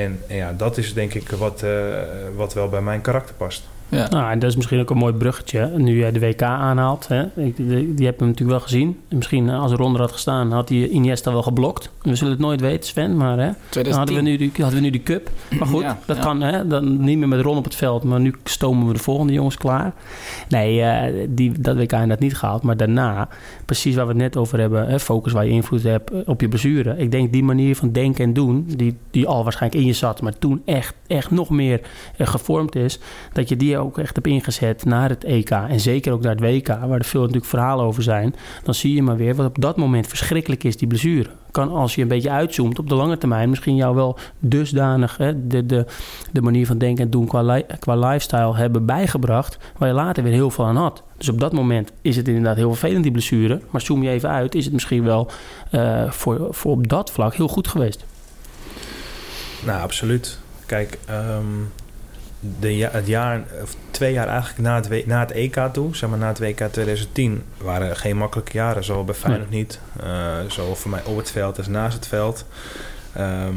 En, ja, dat is denk ik wat, eh, wat wel bij mijn karakter past. Ja. Nou, en dat is misschien ook een mooi bruggetje. Nu jij de WK aanhaalt, hè? Ik, die, die heb hem natuurlijk wel gezien. Misschien eh, als er onder had gestaan, had hij Iniesta wel geblokt. We zullen het nooit weten, Sven, maar hè? Dan 2010. hadden we, nu die, hadden we nu die cup. Maar goed, Ja, dat ja. kan hè? Dan niet meer met Ron op het veld. Maar nu stomen we de volgende jongens klaar. Nee, eh, die, dat WK inderdaad niet gehaald. Maar daarna, precies waar we het net over hebben... Hè, focus waar je invloed hebt eh, op je blessure. Ik denk die manier van denken en doen... die, die al waarschijnlijk in je zat... maar toen echt, echt nog meer gevormd is... dat je die ook echt hebt ingezet naar het EK. En zeker ook naar het WK... waar er veel natuurlijk verhalen over zijn... dan zie je maar weer wat op dat moment verschrikkelijk is, die blessure. Kan als je een beetje uitzoomt op de lange termijn... misschien jou wel dusdanig hè, de, de, de manier van denken en doen qua, qua lifestyle hebben bijgebracht... waar je later weer heel veel aan had. Dus op dat moment is het inderdaad heel vervelend, die blessure. Maar zoom je even uit, is het misschien wel eh, voor, voor op dat vlak heel goed geweest. Nou, absoluut. Kijk, ehm, de het jaar, of twee jaar eigenlijk na het, na het EK toe, zeg maar na het WK 2010, waren geen makkelijke jaren. Zowel bij Feyenoord niet, eh, zowel voor mij op het veld als naast het veld. Ehm,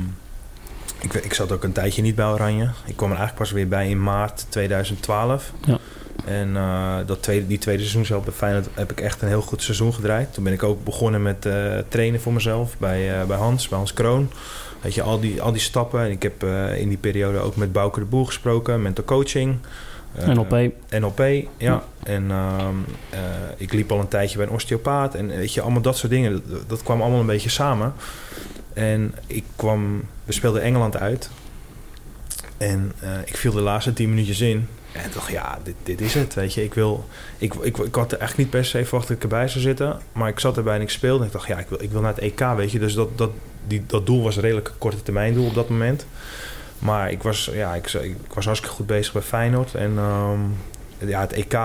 ik, ik zat ook een tijdje niet bij Oranje. Ik kwam er eigenlijk pas weer bij in maart 2012. Ja. En eh, dat tweede, die tweede seizoen zelf bij Feyenoord heb ik echt een heel goed seizoen gedraaid. Toen ben ik ook begonnen met eh, trainen voor mezelf bij, bij Hans, bij Hans Kroon. Weet je, al die, al die stappen. En ik heb eh, in die periode ook met Bouke de Boer gesproken, mental coaching. Eh, NLP. NLP, ja. Ja. En ehm, eh, ik liep al een tijdje bij een osteopaat. En weet je, allemaal dat soort dingen. Dat, dat kwam allemaal een beetje samen. En ik kwam... We speelden Engeland uit. En ik viel de laatste tien minuutjes in. En ik dacht, ja, dit, dit is het, weet je. Ik, wil, ik, ik, ik had er echt niet per se verwacht dat ik erbij zou zitten. Maar ik zat erbij en ik speelde. En ik dacht, ja, ik wil, ik wil naar het EK, weet je. Dus dat, dat, die, dat doel was een redelijk korte termijn doel op dat moment. Maar ik was, ja, ik, ik was hartstikke goed bezig bij Feyenoord. En ehm, ja, het EK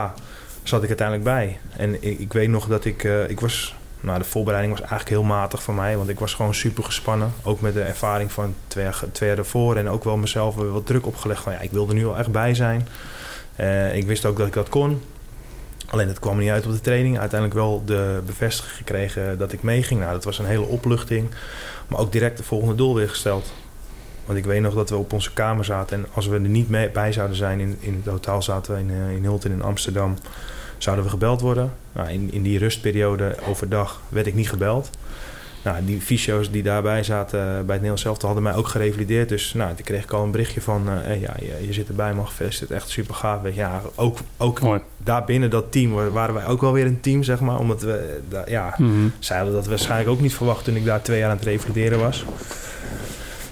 zat ik uiteindelijk bij. En ik, ik weet nog dat ik... eh, ik was, nou, de voorbereiding was eigenlijk heel matig voor mij. Want ik was gewoon super gespannen. Ook met de ervaring van twee jaar, twee jaar. En ook wel mezelf wat druk opgelegd. Van, ja, ik wilde nu al echt bij zijn. Eh, ik wist ook dat ik dat kon. Alleen dat kwam niet uit op de training. Uiteindelijk wel de bevestiging gekregen dat ik meeging. Nou, dat was een hele opluchting. Maar ook direct de volgende doel weer gesteld. Want ik weet nog dat we op onze kamer zaten. En als we er niet mee, bij zouden zijn in, in het hotel zaten we in, eh, in Hilton in Amsterdam. Zouden we gebeld worden. Nou, in, in die rustperiode overdag werd ik niet gebeld. Nou, die fysio's die daarbij zaten eh, bij het Nederlands zelf hadden mij ook gerevalideerd. Dus nou, toen kreeg ik al een berichtje van... eh, ja, je, je zit erbij, man. Gefeliciteerd. Echt super gaaf. Weet je. Ja, ook, ook Mooi. daar binnen dat team wa- waren wij ook wel weer een team, zeg maar. Omdat we, eh, da- ja, Mhm. zij hadden dat waarschijnlijk ook niet verwacht toen ik daar twee jaar aan het revalideren was.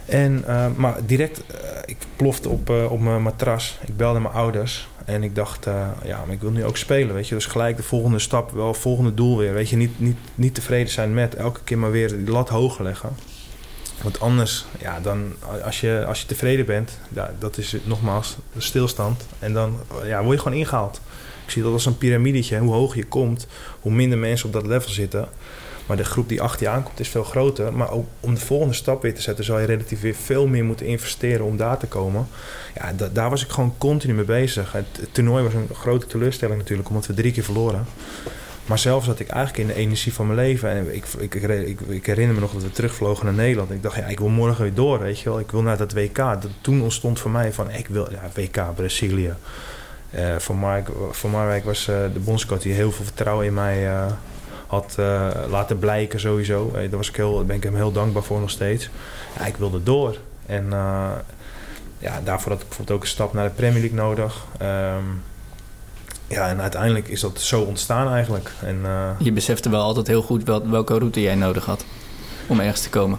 En, maar direct, ik plofte op, op mijn matras. Ik belde mijn ouders. En ik dacht, eh, ja, maar ik wil nu ook spelen, weet je. Dus gelijk de volgende stap, wel het volgende doel weer. Weet je, niet, niet, niet tevreden zijn met elke keer maar weer die lat hoger leggen. Want anders, ja, dan, als je, als je tevreden bent, ja, dat is nogmaals stilstand. En dan ja, word je gewoon ingehaald. Ik zie dat als een piramidetje. Hoe hoger je komt, hoe minder mensen op dat level zitten. Maar de groep die achter je aankomt is veel groter. Maar ook om de volgende stap weer te zetten, zal je relatief weer veel meer moeten investeren om daar te komen. Ja, daar was ik gewoon continu mee bezig. Het, toernooi was een grote teleurstelling natuurlijk, omdat we drie keer verloren. Maar zelf zat ik eigenlijk in de energie van mijn leven. En ik, ik, ik, ik, herinner me nog dat we terugvlogen naar Nederland. Ik dacht, ja, ik wil morgen weer door, weet je wel. Ik wil naar dat WK. Dat, toen ontstond voor mij van, ik wil, ja, WK, Brazilië. Uh, voor, Mark, voor Marwijk was uh, de bondscoach die heel veel vertrouwen in mij uh, had laten blijken sowieso. daar was ik heel, ben ik hem heel dankbaar voor nog steeds. Ja, ik wilde door. En ja, daarvoor had ik bijvoorbeeld ook een stap naar de Premier League nodig. Um, ja, en uiteindelijk is dat zo ontstaan eigenlijk. En, uh, je besefte wel altijd heel goed wel, welke route jij nodig had om ergens te komen.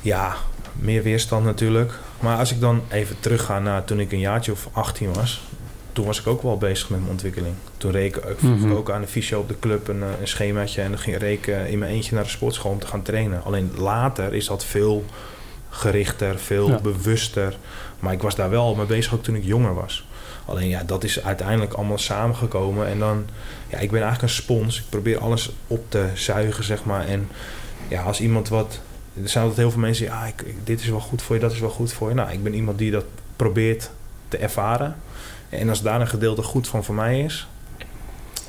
Ja, meer weerstand natuurlijk. Maar als ik dan even terugga naar toen ik een jaartje of 18 was, toen was ik ook wel bezig met mijn ontwikkeling. Toen reek ik mm ook aan de fysio op de club een, eh, een schemaatje en dan ging ik in mijn eentje naar de sportschool om te gaan trainen. Alleen later is dat veel gerichter, veel bewuster. Maar ik was daar wel mee bezig ook toen ik jonger was. Alleen ja, dat is uiteindelijk allemaal samengekomen. En dan, ja, ik ben eigenlijk een spons. Ik probeer alles op te zuigen, zeg maar. En ja, als iemand wat. Er zijn altijd heel veel mensen die, ah, ik, dit is wel goed voor je, dat is wel goed voor je. Nou, ik ben iemand die dat probeert te ervaren. En als daar een gedeelte goed van voor mij is,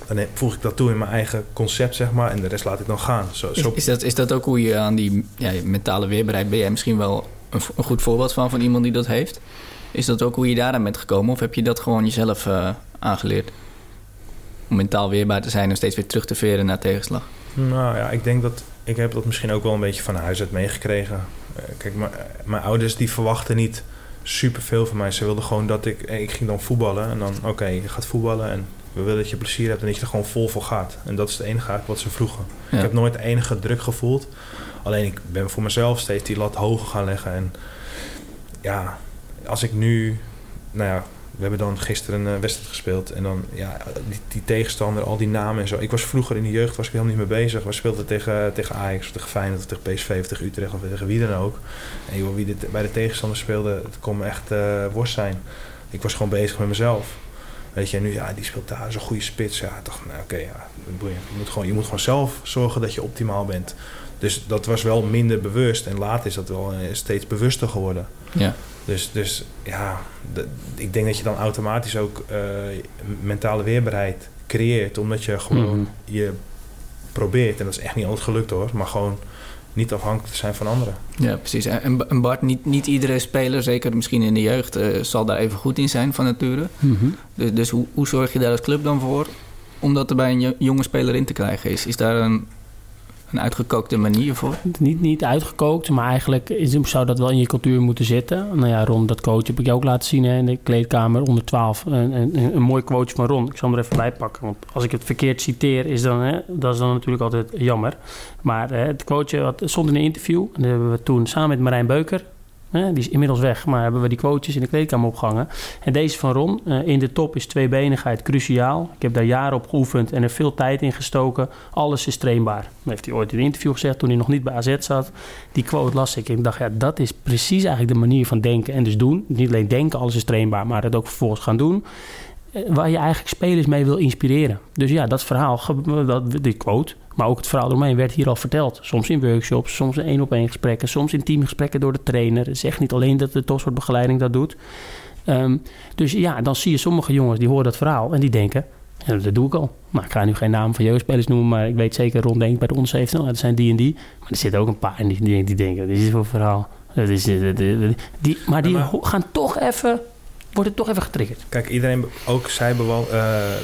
dan voeg ik dat toe in mijn eigen concept, zeg maar. En de rest laat ik dan gaan. Zo, zo... Is, is, dat, is dat ook hoe je aan die ja, mentale weerbaarheid... ben jij misschien wel een, een, goed voorbeeld van, van iemand die dat heeft? Is dat ook hoe je daar aan bent gekomen? Of heb je dat gewoon jezelf uh, aangeleerd? Om mentaal weerbaar te zijn en steeds weer terug te veren naar tegenslag? Nou ja, ik denk dat... Ik heb dat misschien ook wel een beetje van huis uit meegekregen. Uh, kijk, mijn ouders die verwachten niet super veel van mij. Ze wilden gewoon dat ik... Ik ging dan voetballen en dan... Oké, je gaat voetballen en we willen dat je plezier hebt en dat je er gewoon vol voor gaat. En dat is het enige wat ze vroegen. Ik heb nooit enige druk gevoeld. Alleen ik ben voor mezelf steeds die lat hoger gaan leggen. En ja, als ik nu, nou ja, we hebben dan gisteren een eh, wedstrijd gespeeld. En dan, ja, die, die, tegenstander, al die namen en zo. Ik was vroeger in de jeugd, was ik helemaal niet mee bezig. We speelden tegen, tegen Ajax, of tegen Feyenoord, of tegen PSV, of tegen Utrecht, of tegen wie dan ook. En joh, wie dit, bij de tegenstander speelde, het kon me echt uh, worst zijn. Ik was gewoon bezig met mezelf. Weet je, nu, ja, die speelt daar zo'n goede spits. Ja, toch, nou oké, ja, je moet, gewoon, je moet gewoon zelf zorgen dat je optimaal bent. Dus dat was wel minder bewust. En later is dat wel eh, steeds bewuster geworden. Ja. Dus, dus ja, ik denk dat je dan automatisch ook uh, mentale weerbaarheid creëert. Omdat je gewoon mhm. je probeert, en dat is echt niet altijd gelukt hoor, maar gewoon niet afhankelijk te zijn van anderen. Ja, precies. En, Bart, niet, niet iedere speler, zeker misschien in de jeugd, uh, zal daar even goed in zijn van nature. Mm Dus, dus hoe, hoe zorg je daar als club dan voor om dat er bij een jonge speler in te krijgen? Is, is daar een een uitgekookte manier voor? Niet, niet uitgekookt, maar eigenlijk zou dat wel in je cultuur moeten zitten. Nou ja, Ron, dat coach heb ik je ook laten zien hè, in de kleedkamer onder 12. Een, een, een mooi quote van Ron. Ik zal hem er even bij pakken. Want als ik het verkeerd citeer, is dan, hè, dat is dan natuurlijk altijd jammer. Maar hè, het quoteje wat, stond in een interview. En dat hebben we toen samen met Marijn Beuker die is inmiddels weg, maar hebben we die quotes in de kleedkamer opgehangen. En deze van Ron, uh, in de top is tweebenigheid cruciaal. Ik heb daar jaren op geoefend en er veel tijd in gestoken. Alles is trainbaar. Dat heeft hij ooit in een interview gezegd toen hij nog niet bij AZ zat. Die quote las ik dacht, ja, dat is precies eigenlijk de manier van denken en dus doen. Niet alleen denken, alles is trainbaar, maar het ook vervolgens gaan doen. Eh, waar je eigenlijk spelers mee wil inspireren. Dus ja, dat verhaal, dat, die quote, maar ook het verhaal doorheen werd hier al verteld. Soms in workshops, soms in één op één gesprekken, soms in teamgesprekken door de trainer. Het is echt niet alleen dat de topsportbegeleiding dat doet. Um, dus ja, dan zie je sommige jongens die horen dat verhaal en die denken, en dat doe ik al. Nou, ik ga nu geen naam van jeugdspelers noemen, maar ik weet zeker rond denk bij de onder 17, nou, dat zijn die en die. Maar er zitten ook een paar die, die, die denken, dit is voor verhaal. Dat is, die, die, maar die gaan toch even wordt het toch even getriggerd. Kijk, iedereen, ook zij uh,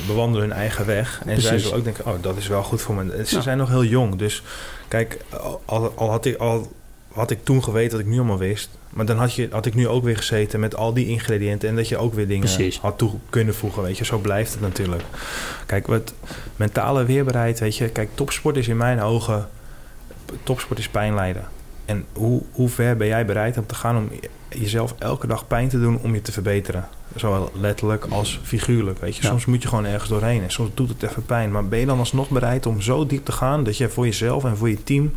bewandelen hun eigen weg. En zij zullen ook denken, oh, dat is wel goed voor me. Ze zijn nog heel jong, dus kijk, al, al, had ik, al had ik toen geweten dat ik nu allemaal wist... maar dan had, je, had ik nu ook weer gezeten met al die ingrediënten... en dat je ook weer dingen had toe kunnen voegen, weet je. Zo blijft het natuurlijk. Kijk, wat mentale weerbaarheid, weet je... Kijk, topsport is in mijn ogen... topsport is pijnlijden. En hoe, hoe ver ben jij bereid om te gaan om jezelf elke dag pijn te doen om je te verbeteren? Zowel letterlijk als figuurlijk. Weet je? Soms moet je gewoon ergens doorheen en soms doet het even pijn. Maar ben je dan alsnog bereid om zo diep te gaan dat je voor jezelf en voor je team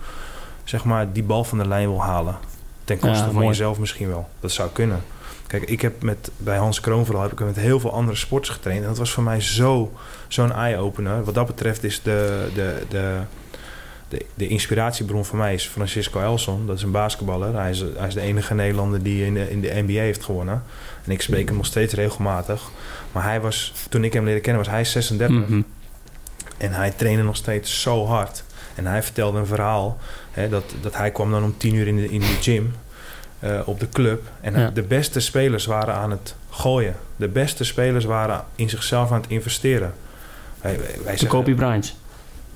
zeg maar, die bal van de lijn wil halen? Ten koste van jezelf misschien wel. Dat zou kunnen. Kijk, ik heb met, bij Hans Kroon vooral heb ik met heel veel andere sports getraind. En dat was voor mij zo, zo'n eye-opener. Wat dat betreft is de, de, de de, de inspiratiebron voor mij is Francisco Elson. Dat is een basketballer. Hij is, hij is de enige Nederlander die in de, in de NBA heeft gewonnen. En ik spreek hem nog steeds regelmatig. Maar hij was, toen ik hem leerde kennen, was hij 36. Mhm. En hij trainde nog steeds zo hard. En hij vertelde een verhaal. Hè, dat, dat hij kwam dan om tien uur in de, in de gym. eh, op de club. En Ja. de beste spelers waren aan het gooien. De beste spelers waren in zichzelf aan het investeren. Wij, wij, wij De zeggen- Kobe Bryant.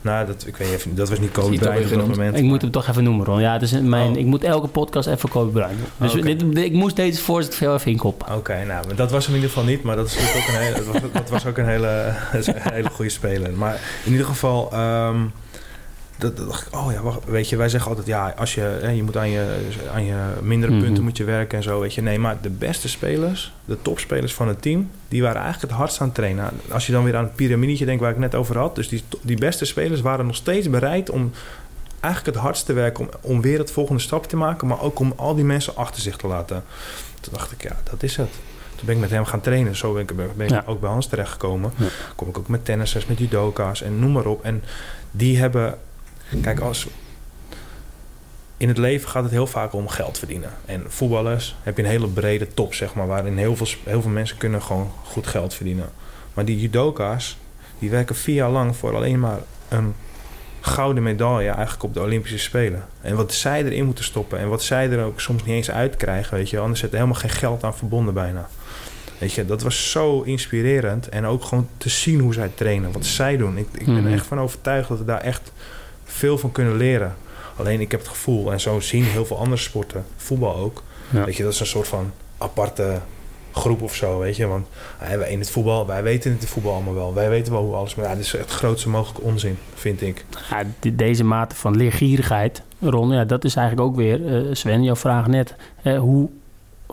Nou, dat, ik weet even, dat was niet Kobe Bryant op dat moment. Ik moet hem toch even noemen, Ron. Ja, het is mijn, Oh. ik moet elke podcast even Kobe Bryant. Dus dit, ik moest deze voorzet veel even inkoppen. Oké, nou, maar dat was hem in ieder geval niet. Maar dat, is ook een hele, dat, was, dat was ook een hele, een hele goede speler. Maar in ieder geval... ehm, dat, dat dacht ik, oh ja, wacht, weet je, wij zeggen altijd... ja, als je, hè, je moet aan je, aan je mindere Mhm. punten moet je werken en zo, weet je. Nee, maar de beste spelers, de topspelers van het team... die waren eigenlijk het hardst aan het trainen. Als je dan weer aan het piramidetje denkt waar ik net over had... dus die, die beste spelers waren nog steeds bereid om... eigenlijk het hardst te werken om, om weer het volgende stap te maken... maar ook om al die mensen achter zich te laten. Toen dacht ik, ja, dat is het. Toen ben ik met hem gaan trainen. Zo ben ik, ben ik Ja. ook bij Hans terechtgekomen. Ja. Kom ik ook met tennissers, met judoka's en noem maar op. En die hebben... Kijk, als... In het leven gaat het heel vaak om geld verdienen. En voetballers heb je een hele brede top, zeg maar... waarin heel veel, heel veel mensen kunnen gewoon goed geld verdienen. Maar die judoka's, die werken vier jaar lang voor alleen maar een gouden medaille eigenlijk op de Olympische Spelen. En wat zij erin moeten stoppen en wat zij er ook soms niet eens uitkrijgen, weet je, anders zit er helemaal geen geld aan verbonden bijna. Weet je, dat was zo inspirerend en ook gewoon te zien hoe zij trainen, wat zij doen. Ik, ik ben Mhm. er echt van overtuigd dat we daar echt veel van kunnen leren. Alleen ik heb het gevoel, en zo zien heel veel andere sporten, voetbal ook, Ja. weet je, dat is een soort van aparte groep of zo, weet je. Want eh, wij in het voetbal, wij weten het voetbal allemaal wel. Wij weten wel hoe alles, maar ja, dit is echt het grootste mogelijke onzin, vind ik. Ja, de- deze mate van leergierigheid, Ron, ja, dat is eigenlijk ook weer, eh, Sven, jouw vraag net, eh, hoe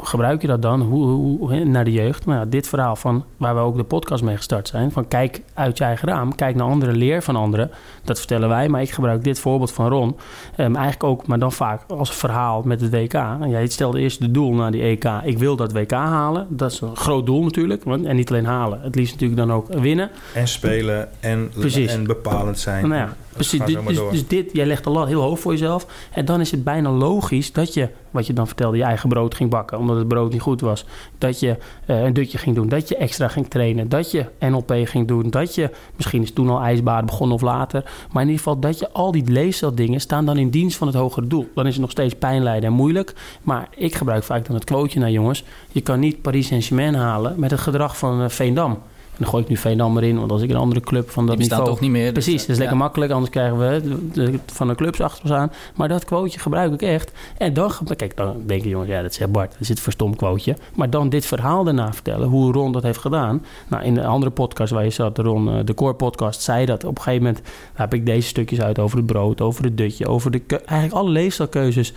gebruik je dat dan hoe, hoe, naar de jeugd? Nou, ja, dit verhaal van waar we ook de podcast mee gestart zijn, van kijk uit je eigen raam, kijk naar anderen, leer van anderen. Dat vertellen wij, maar ik gebruik dit voorbeeld van Ron, ehm, eigenlijk ook, maar dan vaak als verhaal met het WK. En jij stelde eerst de doel naar die EK, ik wil dat WK halen. Dat is een groot doel natuurlijk, want, en niet alleen halen, het liefst natuurlijk dan ook winnen. En spelen en, Precies. en bepalend zijn. Nou ja, precies. Dus, dus dit, jij legt de lat heel hoog voor jezelf. En dan is het bijna logisch dat je, wat je dan vertelde, je eigen brood ging bakken. Omdat het brood niet goed was. Dat je eh, een dutje ging doen. Dat je extra ging trainen. Dat je NLP ging doen. Dat je, misschien is toen al ijsbaden begonnen of later. Maar in ieder geval dat je al die leefstijldingen staan dan in dienst van het hogere doel. Dan is het nog steeds pijn lijden en moeilijk. Maar ik gebruik vaak dan het quoteje naar jongens. Je kan niet Paris Saint-Germain halen met het gedrag van eh, Veendam. En dan gooi ik nu Veendam erin, want als ik een andere club van dat Die niveau... toch niet meer. dus, Precies, dat is eh, lekker ja. makkelijk, anders krijgen we de, de- van de clubs achter ons aan. Maar dat quoteje gebruik ik echt. En dan, kijk, dan denk je, jongens, ja, dat zegt Bart, dat is het verstom quoteje. Maar dan dit verhaal daarna vertellen, hoe Ron dat heeft gedaan. Nou, in de andere podcast waar je zat, Ron, eh, de Core podcast, zei dat op een gegeven moment, heb ik deze stukjes uit over het brood, over het dutje, over de, eigenlijk alle leefstijlkeuzes.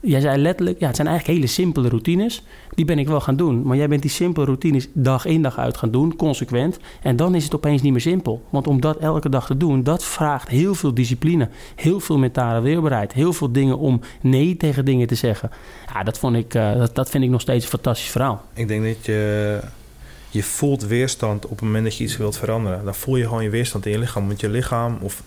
Jij zei letterlijk, ja, het zijn eigenlijk hele simpele routines. Die ben ik wel gaan doen. Maar jij bent die simpele routines dag in dag uit gaan doen, consequent. En dan is het opeens niet meer simpel. Want om dat elke dag te doen, dat vraagt heel veel discipline. Heel veel mentale weerbaarheid. Heel veel dingen om nee tegen dingen te zeggen. Ja, dat, vond ik, eh, dat, dat vind ik nog steeds een fantastisch verhaal. Ik denk dat je, je voelt weerstand op het moment dat je iets wilt veranderen. Dan voel je gewoon je weerstand in je lichaam. Want je lichaam of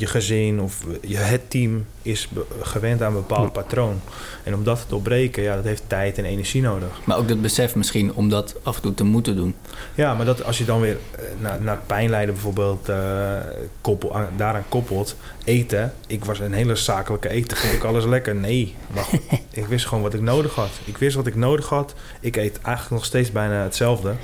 je gezin of je, het team is gewend aan een bepaald patroon. En om dat te doorbreken, ja, dat heeft tijd en energie nodig. Maar ook dat besef misschien om dat af en toe te moeten doen. Ja, maar dat als je dan weer eh, naar, naar pijnlijden bijvoorbeeld koppel, aan- daaraan koppelt, eten. Ik was een hele zakelijke eten, vond ik alles lekker. Nee, maar goed, ik wist gewoon wat ik nodig had. Ik wist wat ik nodig had. Ik eet eigenlijk nog steeds bijna hetzelfde.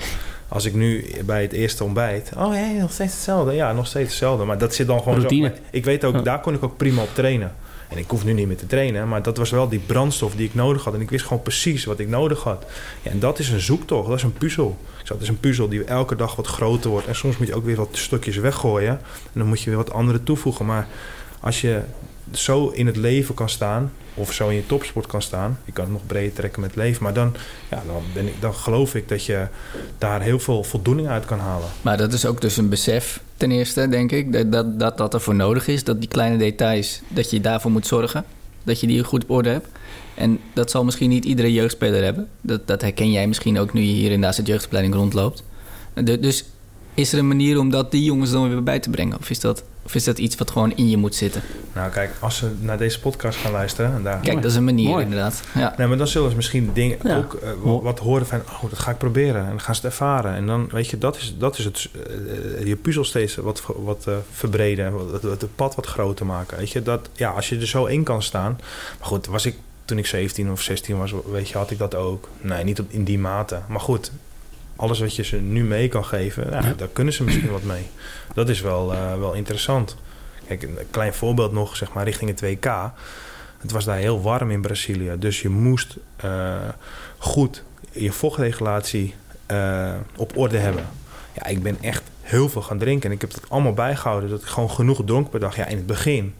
Als ik nu bij het eerste ontbijt... Oh, hé, nog steeds hetzelfde. Ja, nog steeds hetzelfde. Maar dat zit dan gewoon Routine. zo... Ik weet ook, daar kon ik ook prima op trainen. En ik hoef nu niet meer te trainen. Maar dat was wel die brandstof die ik nodig had. En ik wist gewoon precies wat ik nodig had. Ja, en dat is een zoektocht. Dat is een puzzel. Het is een puzzel die elke dag wat groter wordt. En soms moet je ook weer wat stukjes weggooien. En dan moet je weer wat andere toevoegen. Maar als je zo in het leven kan staan... of zo in je topsport kan staan... je kan het nog breder trekken met leven... maar dan, ja, dan, ben ik, dan geloof ik dat je daar heel veel voldoening uit kan halen. Maar dat is ook dus een besef ten eerste, denk ik. Dat dat, dat, dat er voor nodig is. Dat die kleine details, dat je daarvoor moet zorgen. Dat je die goed op orde hebt. En dat zal misschien niet iedere jeugdspeler hebben. Dat, dat herken jij misschien ook nu je hier in de jeugdopleiding rondloopt. Dus is er een manier om dat die jongens dan weer bij te brengen? Of is dat... Of is dat iets wat gewoon in je moet zitten? Nou, kijk, als ze naar deze podcast gaan luisteren... En daar, Kijk, dat is een manier Mooi. inderdaad. Ja. Nee, maar dan zullen ze misschien dingen Ja. ook eh, wa- wat horen van... oh, dat ga ik proberen. En dan gaan ze het ervaren. En dan, weet je, dat is, dat is het... eh, je puzzel steeds wat, wat eh, verbreden. Wat, wat- het pad wat groter maken. Weet je, dat... Ja, als je er zo in kan staan... Maar goed, was ik... Toen ik 17 of 16 was, weet je, had ik dat ook. Nee, niet op, in die mate. Maar goed, alles wat je ze nu mee kan geven... Daar kunnen ze misschien wat mee. Dat is wel, eh, wel interessant. Kijk, een klein voorbeeld nog, zeg maar, richting het WK. Het was daar heel warm in Brazilië. Dus je moest eh, goed je vochtregulatie eh, op orde hebben. Ja, ik ben echt heel veel gaan drinken. En ik heb dat allemaal bijgehouden. Dat ik gewoon genoeg dronk per dag. Ja, in het begin.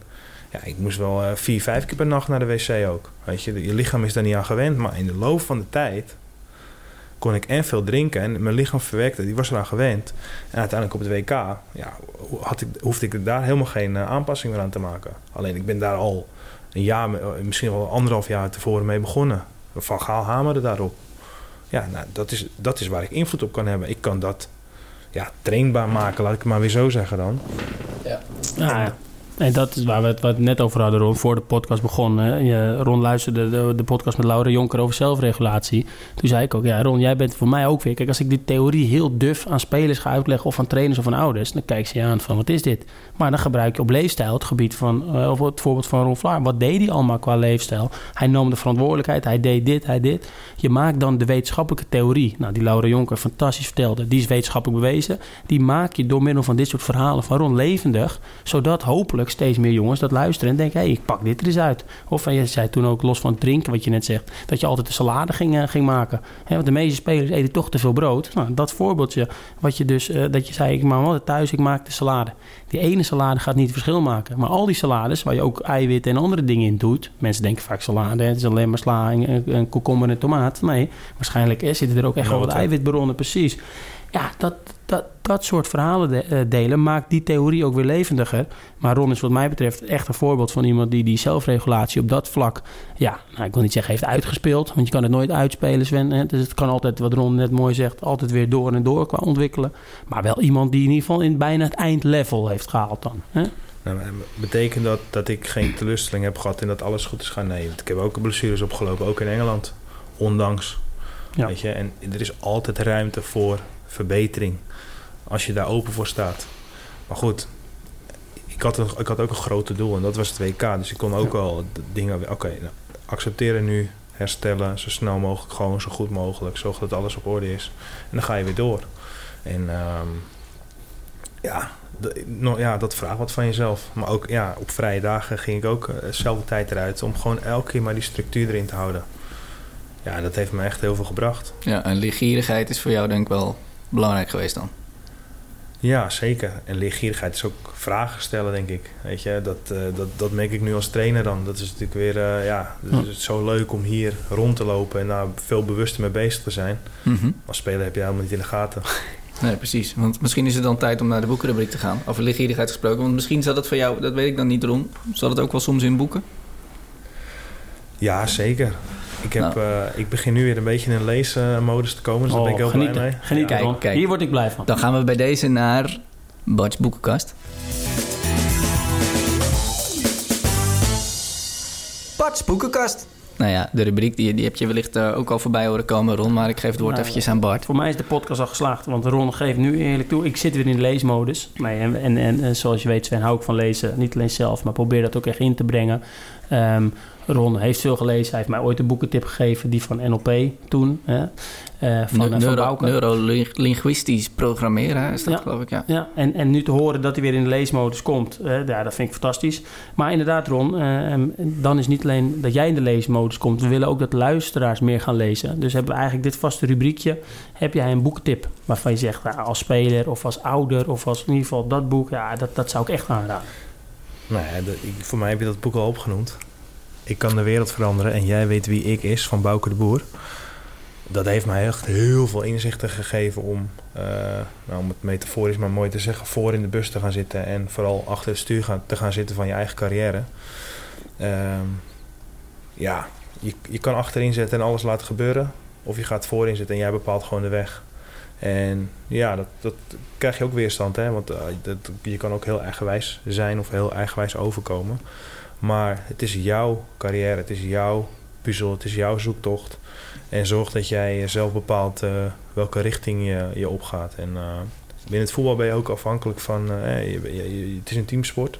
Ja, ik moest wel vier, vijf keer per nacht naar de wc ook. Weet je, je lichaam is daar niet aan gewend. Maar in de loop van de tijd kon ik en veel drinken. En mijn lichaam verwerkte, die was eraan gewend. En uiteindelijk op het WK ja, had ik, hoefde ik daar helemaal geen eh, aanpassing meer aan te maken. Alleen ik ben daar al een jaar, eh, misschien wel anderhalf jaar tevoren mee begonnen. Van Gaal hamerde daarop. Ja, nou, dat, is, dat is waar ik invloed op kan hebben. Ik kan dat ja, trainbaar maken, laat ik het maar weer zo zeggen dan. Nou ja. En dat is waar we het, net over hadden, Ron, voor de podcast begon. Hè. Je, Ron luisterde de, de podcast met Laura Jonker over zelfregulatie. Toen zei ik ook, ja Ron, jij bent voor mij ook weer... Kijk, als ik die theorie heel duf aan spelers ga uitleggen... of aan trainers of aan ouders... dan kijken ze je aan van, wat is dit? Maar dan gebruik je op leefstijl het gebied van... eh, of het voorbeeld van Ron Vlaar. Wat deed hij allemaal qua leefstijl? Hij nam de verantwoordelijkheid, hij deed dit, hij dit. Je maakt dan de wetenschappelijke theorie... Nou, die Laura Jonker fantastisch vertelde... die is wetenschappelijk bewezen. Die maak je door middel van dit soort verhalen van Ron levendig... zodat hopelijk steeds meer jongens dat luisteren en denken: hé, hey, ik pak dit er eens uit. Of en je zei toen ook los van het drinken, wat je net zegt, dat je altijd een salade ging, eh, ging maken. Want de meeste spelers eten toch te veel brood. Nou, dat voorbeeldje, wat je dus, eh, dat je zei: ik maak altijd thuis, ik maak de salade. Die ene salade gaat niet verschil maken. Maar al die salades, waar je ook eiwitten en andere dingen in doet. Mensen denken vaak salade, het is alleen maar sla, en, en komkommer en tomaat. Nee, waarschijnlijk eh, zitten er ook echt wel wat eiwitbronnen, precies. Ja, dat, dat, dat soort verhalen de- eh, delen maakt die theorie ook weer levendiger. Maar Ron is wat mij betreft echt een voorbeeld van iemand die die zelfregulatie op dat vlak... Ja, nou, ik wil niet zeggen heeft uitgespeeld, want je kan het nooit uitspelen, Sven. Hè? Dus het kan altijd, wat Ron net mooi zegt, altijd weer door en door qua ontwikkelen. Maar wel iemand die in ieder geval in bijna het eindlevel heeft gehaald dan. Hè? Nou, maar betekent dat dat ik geen teleurstelling heb gehad en dat alles goed is gaan? Nee, want ik heb ook blessures opgelopen, ook in Engeland. Ondanks. Ja. Weet je, en er is altijd ruimte voor verbetering. Als je daar open voor staat. Maar goed, ik had, een, ik had ook een grote doel en dat was het WK. Dus ik kon ook al dingen... Oké, nou, accepteren nu, herstellen, zo snel mogelijk, gewoon zo goed mogelijk. Zorg dat alles op orde is. En dan ga je weer door. En ehm, ja, ja, dat vraagt wat van jezelf. Maar ook ja, op vrije dagen ging ik ook eh, dezelfde tijd eruit... om gewoon elke keer maar die structuur erin te houden. Ja, dat heeft me echt heel veel gebracht. Ja, en lichtgierigheid is voor jou denk ik wel belangrijk geweest dan. Ja, zeker. En leergierigheid is ook vragen stellen, denk ik. Weet je, dat, eh, dat, dat merk ik nu als trainer dan. Dat is natuurlijk weer, eh, ja, het is zo leuk om hier rond te lopen en daar veel bewuster mee bezig te zijn. Mhm. Als speler heb je helemaal niet in de gaten. Nee, precies. Want misschien is het dan tijd om naar de boekenrubriek te gaan. Over lichtgierigheid gesproken. Want misschien zat het voor jou, dat weet ik dan niet erom. Zat het ook wel soms in boeken? Ja, zeker. Ik, heb, Nou. eh, ik begin nu weer een beetje in een leesmodus te komen, dus daar ben ik heel Oh, genieten, blij mee. genieten, Kijk, Ron. kijk. Hier word ik blij van. Dan gaan we bij deze naar Bart's boekenkast. Bart's boekenkast. Nou ja, de rubriek die, die heb je wellicht eh, ook al voorbij horen komen, Ron. Maar ik geef het woord Nou, eventjes aan Bart. Voor mij is de podcast al geslaagd, want Ron geeft nu eerlijk toe. Ik zit weer in de leesmodus. Nee, en, en, en, en zoals je weet, Sven, hou ik van lezen. Niet alleen zelf, maar probeer dat ook echt in te brengen. Ehm, Ron heeft veel gelezen. Hij heeft mij ooit een boekentip gegeven, die van NLP toen. Hè, eh, van, van Neuro, neurolinguistisch programmeren is dat Ja. geloof ik, ja. Ja, en, en nu te horen dat hij weer in de leesmodus komt, eh, ja, dat vind ik fantastisch. Maar inderdaad, Ron, eh, dan is niet alleen dat jij in de leesmodus komt. We willen ook dat luisteraars meer gaan lezen. Dus hebben we eigenlijk dit vaste rubriekje. Heb jij een boekentip waarvan je zegt, nou, als speler of als ouder of als in ieder geval dat boek, ja, dat, dat zou ik echt aanraden. Nou ja, de- ik- voor mij heb je dat boek al opgenoemd. Ik kan de wereld veranderen en jij weet wie ik is, van Bouke de Boer. Dat heeft mij echt heel veel inzichten gegeven om, eh, nou, om het metaforisch maar mooi te zeggen, voor in de bus te gaan zitten en vooral achter het stuur gaan, te gaan zitten van je eigen carrière. Ehm, ja, je, je kan achterin zitten en alles laten gebeuren. Of je gaat voorin zitten en jij bepaalt gewoon de weg. En ja, dat, dat krijg je ook weerstand, hè? Want uh, dat, je kan ook heel eigenwijs zijn of heel eigenwijs overkomen. Maar het is jouw carrière, het is jouw puzzel, het is jouw zoektocht. En zorg dat jij zelf bepaalt uh, welke richting je, je opgaat. En uh, binnen het voetbal ben je ook afhankelijk van... Je, het is een teamsport,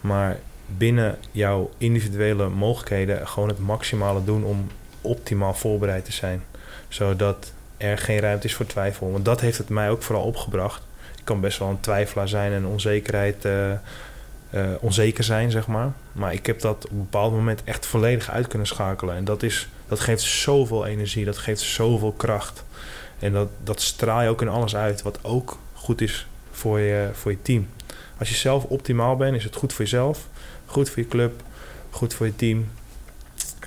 maar binnen jouw individuele mogelijkheden... gewoon het maximale doen om optimaal voorbereid te zijn. Zodat er geen ruimte is voor twijfel. Want dat heeft het mij ook vooral opgebracht. Ik kan best wel een twijfelaar zijn en onzekerheid, uh, onzeker zijn, zeg maar. Maar ik heb dat op een bepaald moment echt volledig uit kunnen schakelen. En dat, is, dat geeft zoveel energie, dat geeft zoveel kracht. En dat, dat straal je ook in alles uit, wat ook goed is voor je, voor je team. Als je zelf optimaal bent, is het goed voor jezelf, goed voor je club, goed voor je team.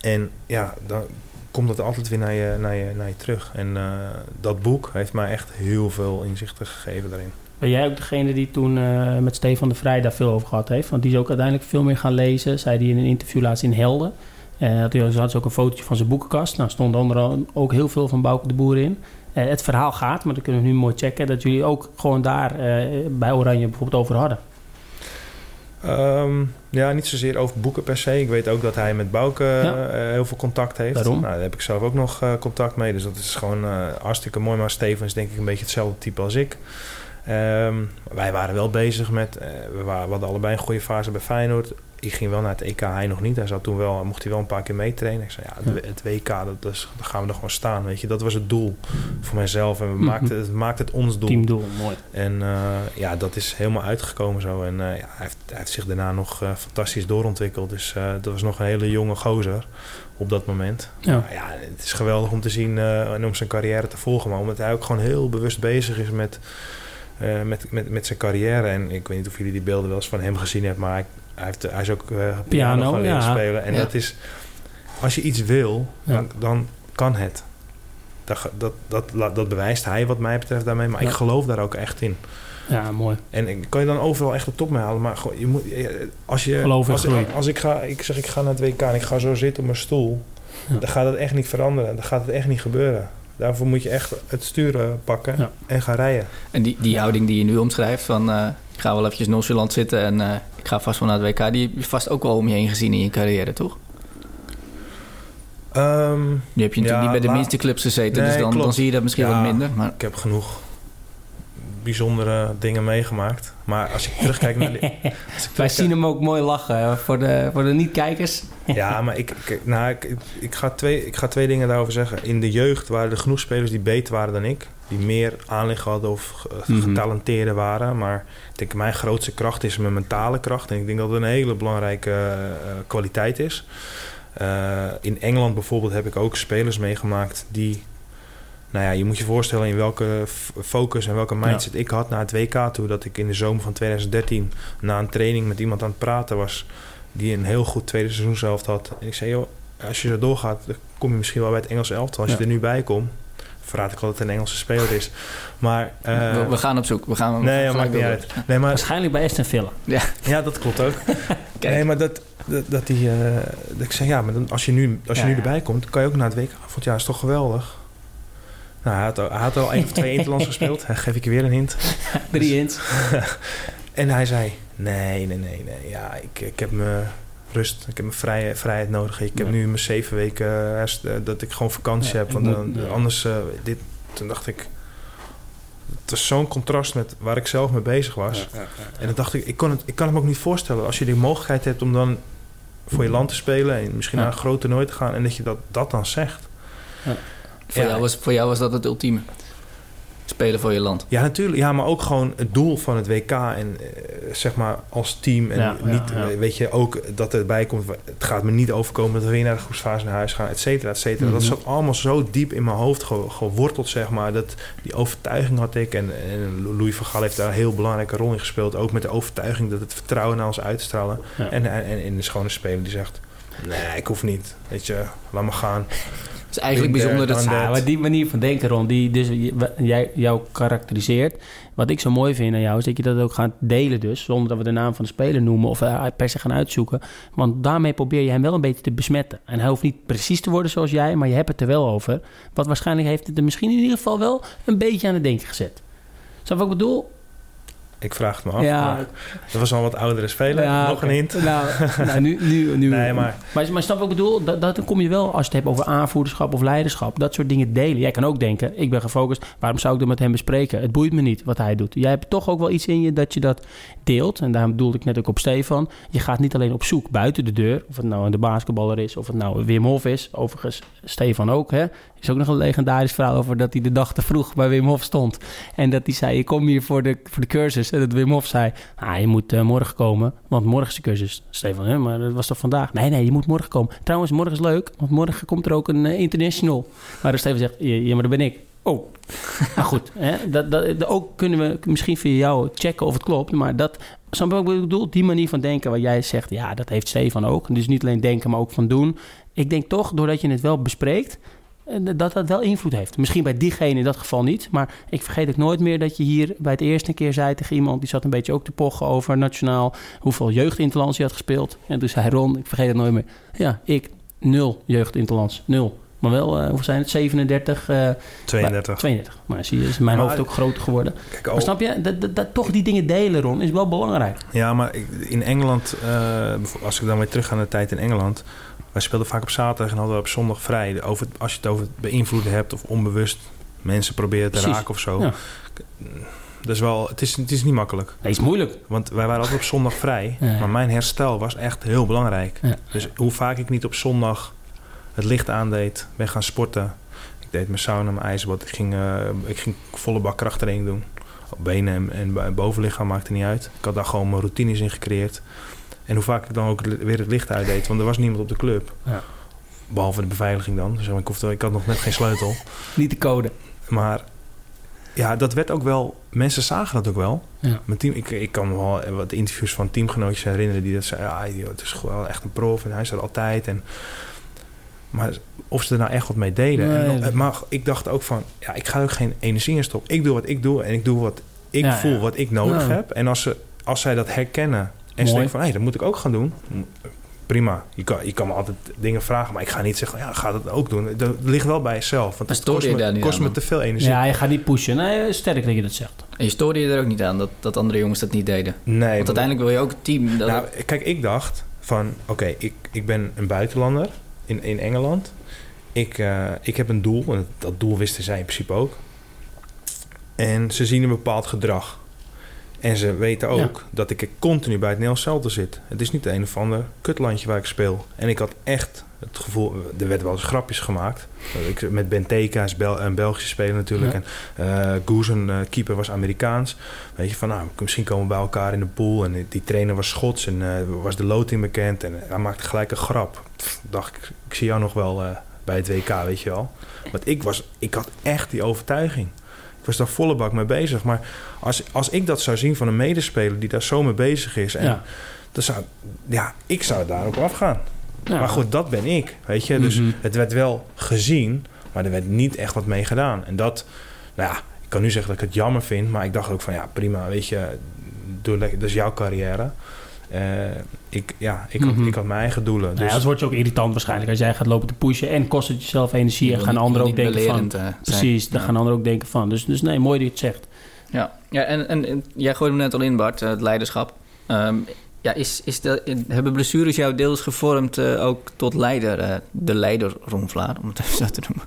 En ja, dan, komt dat altijd weer naar je, naar je, naar je terug. En uh, dat boek heeft mij echt heel veel inzichten gegeven daarin. Ben jij ook degene die toen uh, met Stefan de Vrij daar veel over gehad heeft? Want die is ook uiteindelijk veel meer gaan lezen. Zei die in een interview laatst in Helden. Uh, had had ook een fotootje van zijn boekenkast. Nou stond onder ook heel veel van Bouke de Boer in. het verhaal gaat, maar dat kunnen we nu mooi checken... dat jullie ook gewoon daar bij Oranje bijvoorbeeld over hadden. Um, ja, niet zozeer over boeken per se. Ik weet ook dat hij met Bouke ja. uh, heel veel contact heeft. Daarom. Nou, daar heb ik zelf ook nog uh, contact mee. Dus dat is gewoon uh, hartstikke mooi. Maar Steven is denk ik een beetje hetzelfde type als ik. Um, wij waren wel bezig met... we, waren, we hadden allebei een goede fase bij Feyenoord ik ging wel naar het EK, hij nog niet. Hij zat toen wel, mocht hij wel een paar keer meetrainen. Ik zei, ja, het, WK, dat, dat, daar gaan we nog gewoon staan. Weet je, dat was het doel voor mijzelf. En we -hmm. maakten, het maakte het ons doel. Teamdoel, mooi. En uh, ja, dat is helemaal uitgekomen zo. En uh, ja, hij, heeft, hij, heeft, zich daarna nog uh, fantastisch doorontwikkeld. Dus dat was nog een hele jonge gozer op dat moment. Ja. Maar ja, het is geweldig om te zien en om zijn carrière te volgen. Maar omdat hij ook gewoon heel bewust bezig is met... Uh, met, met, met zijn carrière. En ik weet niet of jullie die beelden wel eens van hem gezien hebben, maar hij, hij, heeft, hij is ook uh, piano, piano gaan leren ja. spelen. En ja. dat is, als je iets wil, dan, dan kan het. Dat, dat, dat, dat, bewijst hij wat mij betreft daarmee, maar ik geloof daar ook echt in. Ja, mooi. En kan je dan overal echt de top mee halen, maar gewoon, je moet, als je, geloof als, als, ik ga, ik zeg ik ga naar het WK en ik ga zo zitten op mijn stoel, dan gaat het echt niet veranderen. Dan gaat het echt niet gebeuren. Daarvoor moet je echt het sturen pakken ja. en gaan rijden. En die, die houding die je nu omschrijft van uh, ik ga wel eventjes nonchalant zitten en uh, ik ga vast wel naar het WK, die heb je vast ook wel om je heen gezien in je carrière, toch? Um, nu heb je natuurlijk ja, niet bij de minste clubs gezeten, nee, dus dan, dan, zie je dat misschien ja, wat minder. Maar... Ik heb genoeg bijzondere dingen meegemaakt. Maar als ik terugkijk naar... Wij terugkijk... zien hem ook mooi lachen voor de, voor de niet-kijkers. ja, maar ik, ik, nou, ik, ik, ga twee, ik ga twee dingen daarover zeggen. In de jeugd waren er genoeg spelers die beter waren dan ik. Die meer aanleg hadden of getalenteerder waren. Maar ik denk mijn grootste kracht is mijn mentale kracht. En ik denk dat het een hele belangrijke uh, kwaliteit is. Uh, in Engeland bijvoorbeeld heb ik ook spelers meegemaakt die nou ja, je moet je voorstellen in welke focus en welke mindset ja. ik had na het WK toe. Dat ik in de zomer van 2013 na een training met iemand aan het praten was. Die een heel goed tweede seizoenshelft had. En ik zei, joh, als je zo doorgaat, dan kom je misschien wel bij het Engelse elftal. Als ja. je er nu bij komt, verraad ik wel dat het een Engelse speler is. Maar, uh, we, we, gaan op zoek. We gaan nee, dat maakt niet uit. Nee, maar, Waarschijnlijk bij Aston Villa. Ja, ja dat klopt ook. nee, maar dat, dat, dat die... Uh, dat ik zeg, ja, maar dan, als je nu, als je ja, nu erbij komt, kan je ook naar het WK. Want ja, is toch geweldig. Nou, hij had, al, hij had al één of twee interlands gespeeld. Dan geef ik je weer een hint. Drie hints. en hij zei, nee, nee, nee, nee. Ja, ik, ik heb me rust. Ik heb mijn vrije, vrijheid nodig. Ik heb ja. nu mijn zeven weken herst, dat ik gewoon vakantie ja, heb. Want dan, ja. anders, uh, dit, toen dacht ik... Het was zo'n contrast met waar ik zelf mee bezig was. En dan dacht ik, ik, kon het, ik kan het me ook niet voorstellen. Als je die mogelijkheid hebt om dan voor je land te spelen... en misschien naar een groot toernooi te gaan... en dat je dat, dat dan zegt... Voor, ja. jou was, voor jou was dat het ultieme. Spelen voor je land. Ja, natuurlijk. Ja, maar ook gewoon het doel van het WK. En uh, zeg maar als team. En ja, niet, ja, ja. weet je, ook dat erbij komt. Het gaat me niet overkomen dat we weer naar de groepsfase naar huis gaan, et cetera, et cetera. Mm -hmm. Dat zat allemaal zo diep in mijn hoofd ge geworteld, zeg maar. Dat, die overtuiging had ik. En, en Louis van Gaal heeft daar een heel belangrijke rol in gespeeld. Ook met de overtuiging dat het vertrouwen naar ons uitstralen. En, en, en, en de schone speler die zegt... Nee, ik hoef niet. Weet je, laat me gaan. Is eigenlijk bijzonder dat... Ja, that. maar die manier van denken, Ron, die dus jij, jou karakteriseert. Wat ik zo mooi vind aan jou, is dat je dat ook gaat delen dus. Zonder dat we de naam van de speler noemen of eh, per se gaan uitzoeken. Want daarmee probeer je hem wel een beetje te besmetten. En hij hoeft niet precies te worden zoals jij, maar je hebt het er wel over. Wat waarschijnlijk heeft het er misschien in ieder geval wel een beetje aan het denken gezet. Snap je wat ik bedoel? Ik vraag het me af. Ja. maar Dat was al een wat oudere speler. Ja, Nog een hint. Nou, nou, nu, nu, nu. Nee, maar- maar... Maar snap wat ik bedoel? Dat, dat, dan kom je wel, als je het hebt over aanvoerderschap of leiderschap... dat soort dingen delen. Jij kan ook denken, ik ben gefocust. Waarom zou ik dat met hem bespreken? Het boeit me niet wat hij doet. Jij hebt toch ook wel iets in je dat je dat deelt. En daarom bedoelde ik net ook op Stefan. Je gaat niet alleen op zoek buiten de deur... of het nou de basketballer is, of het nou Wim Hof is. Overigens, Stefan ook, hè? Is ook nog een legendarisch verhaal over dat hij de dag te vroeg bij Wim Hof stond. En dat hij zei, ik kom hier voor de, voor de cursus. En dat Wim Hof zei, ah, je moet eh, morgen komen, want morgen is de cursus. Stefan, hè, maar dat was toch vandaag? Nee, nee, je moet morgen komen. Trouwens, morgen is leuk, want morgen komt er ook een eh, international. Maar Stefan zegt, ja, maar dat ben ik. Oh, nou goed. Hè, dat, dat, ook kunnen we misschien via jou checken of het klopt. Maar dat, snap ik bedoel? Die manier van denken waar jij zegt, ja, dat heeft Stefan ook. Dus niet alleen denken, maar ook van doen. Ik denk toch, doordat je het wel bespreekt, dat dat wel invloed heeft. Misschien bij diegene in dat geval niet. Maar ik vergeet ook nooit meer dat je hier bij het eerste keer zei tegen iemand... die zat een beetje ook te pochen over nationaal... hoeveel jeugdinterlands je had gespeeld. En toen zei Ron, ik vergeet het nooit meer... ja, ik, nul jeugdinterlands, nul. Maar wel, eh hoeveel zijn het? 37, eh, 32. 32. Maar zie je, is mijn Maar- hoofd ook groter geworden. Kijk, Maar al- snap je, dat, dat, dat toch die dingen delen, Ron, is wel belangrijk. Ja, maar in Engeland, eh, als ik dan weer terug ga naar de tijd in Engeland. Wij speelden vaak op zaterdag en hadden we op zondag vrij. Over, als je het over het beïnvloeden hebt of onbewust mensen proberen te Precies. raken of zo. Ja. Dat is wel, het is, het is niet makkelijk. Nee, is moeilijk. Want wij waren altijd op zondag vrij. Ja. Maar mijn herstel was echt heel belangrijk. Dus hoe vaak ik niet op zondag het licht aandeed, ben gaan sporten. Ik deed mijn sauna, mijn ijsbad. Ik ging, eh, ik ging volle bak krachttraining doen. Op benen en, en bo- bovenlichaam maakte niet uit. Ik had daar gewoon mijn routines in gecreëerd. En hoe vaak ik dan ook weer het licht uitdeed. Want er was niemand op de club. Ja. Behalve de beveiliging dan. Dus ik, hoefde, ik had nog net geen sleutel. Niet de code. Maar ja, dat werd ook wel... Mensen zagen dat ook wel. Ja. Mijn team, ik, ik kan me wel wat interviews van teamgenootjes herinneren... die dat zeiden, ja, joh, het is gewoon echt een prof en hij is er altijd. En, maar of ze er nou echt wat mee deden. Nee. En, maar ik dacht ook van, ja, ik ga ook geen energie in stoppen. Ik doe wat ik doe en ik doe wat ik Ja, voel, ja. wat ik nodig heb. En als, ze, als zij dat herkennen en ze Mooi. denken van, hé, dat moet ik ook gaan doen... Prima, je kan, je kan me altijd dingen vragen, maar ik ga niet zeggen, ja, ga dat ook doen. Dat ligt wel bij jezelf, want stoor kost je me, daar niet kost aan me te veel energie. Ja, je gaat niet pushen. Nee, sterk dat je dat zegt. En je stoorde je er ook niet aan dat, dat andere jongens dat niet deden. Nee, Want want- uiteindelijk wil je ook het team... Dat Nou, kijk, ik dacht van, oké, ik, ik ben een buitenlander in, in Engeland. Ik, eh, ik heb een doel, en dat doel wisten zij in principe ook. En ze zien een bepaald gedrag. En ze weten ook dat ik continu bij het Nederlands zit. Het is niet een of ander kutlandje waar ik speel. En ik had echt het gevoel... Er werden wel eens grapjes gemaakt. Ik, met Benteke, is Bel, een Belgische speler natuurlijk. Ja. En eh, keeper, was Amerikaans. Weet je, van nou, misschien komen we bij elkaar in de pool. En die trainer was Schots en eh, was de loting bekend. En hij maakte gelijk een grap. Pff, dacht ik, ik zie jou nog wel bij het WK, weet je wel. Want ik, was, ik had echt die overtuiging. Ik was daar volle bak mee bezig. Maar als, als ik dat zou zien van een medespeler die daar zo mee bezig is... En Ja. dan zou, ja, ik zou daarop afgaan. Ja. Maar goed, dat ben ik, weet je. Dus Mhm. het werd wel gezien, maar er werd niet echt wat mee gedaan. En dat, nou ja, ik kan nu zeggen dat ik het jammer vind, maar ik dacht ook van ja, prima, weet je, doe lekker, dat is jouw carrière. Eh, ik, ja, ik, had, Mhm. ik had mijn eigen doelen. Nou ja, Dus dat wordt je ook irritant waarschijnlijk als jij gaat lopen te pushen en kost het jezelf energie je en gaan niet- anderen ook denken van... eh, zijn. Precies, dan Ja. gaan anderen ook denken van. Dus, dus nee, mooi dat je het zegt. Ja, ja en, en, en jij gooide hem net al in, Bart, eh, het leiderschap. Ehm, ja, is, is de, hebben blessures jou deels gevormd eh, ook tot leider, de leider Ron Vlaar, om het even zo te noemen?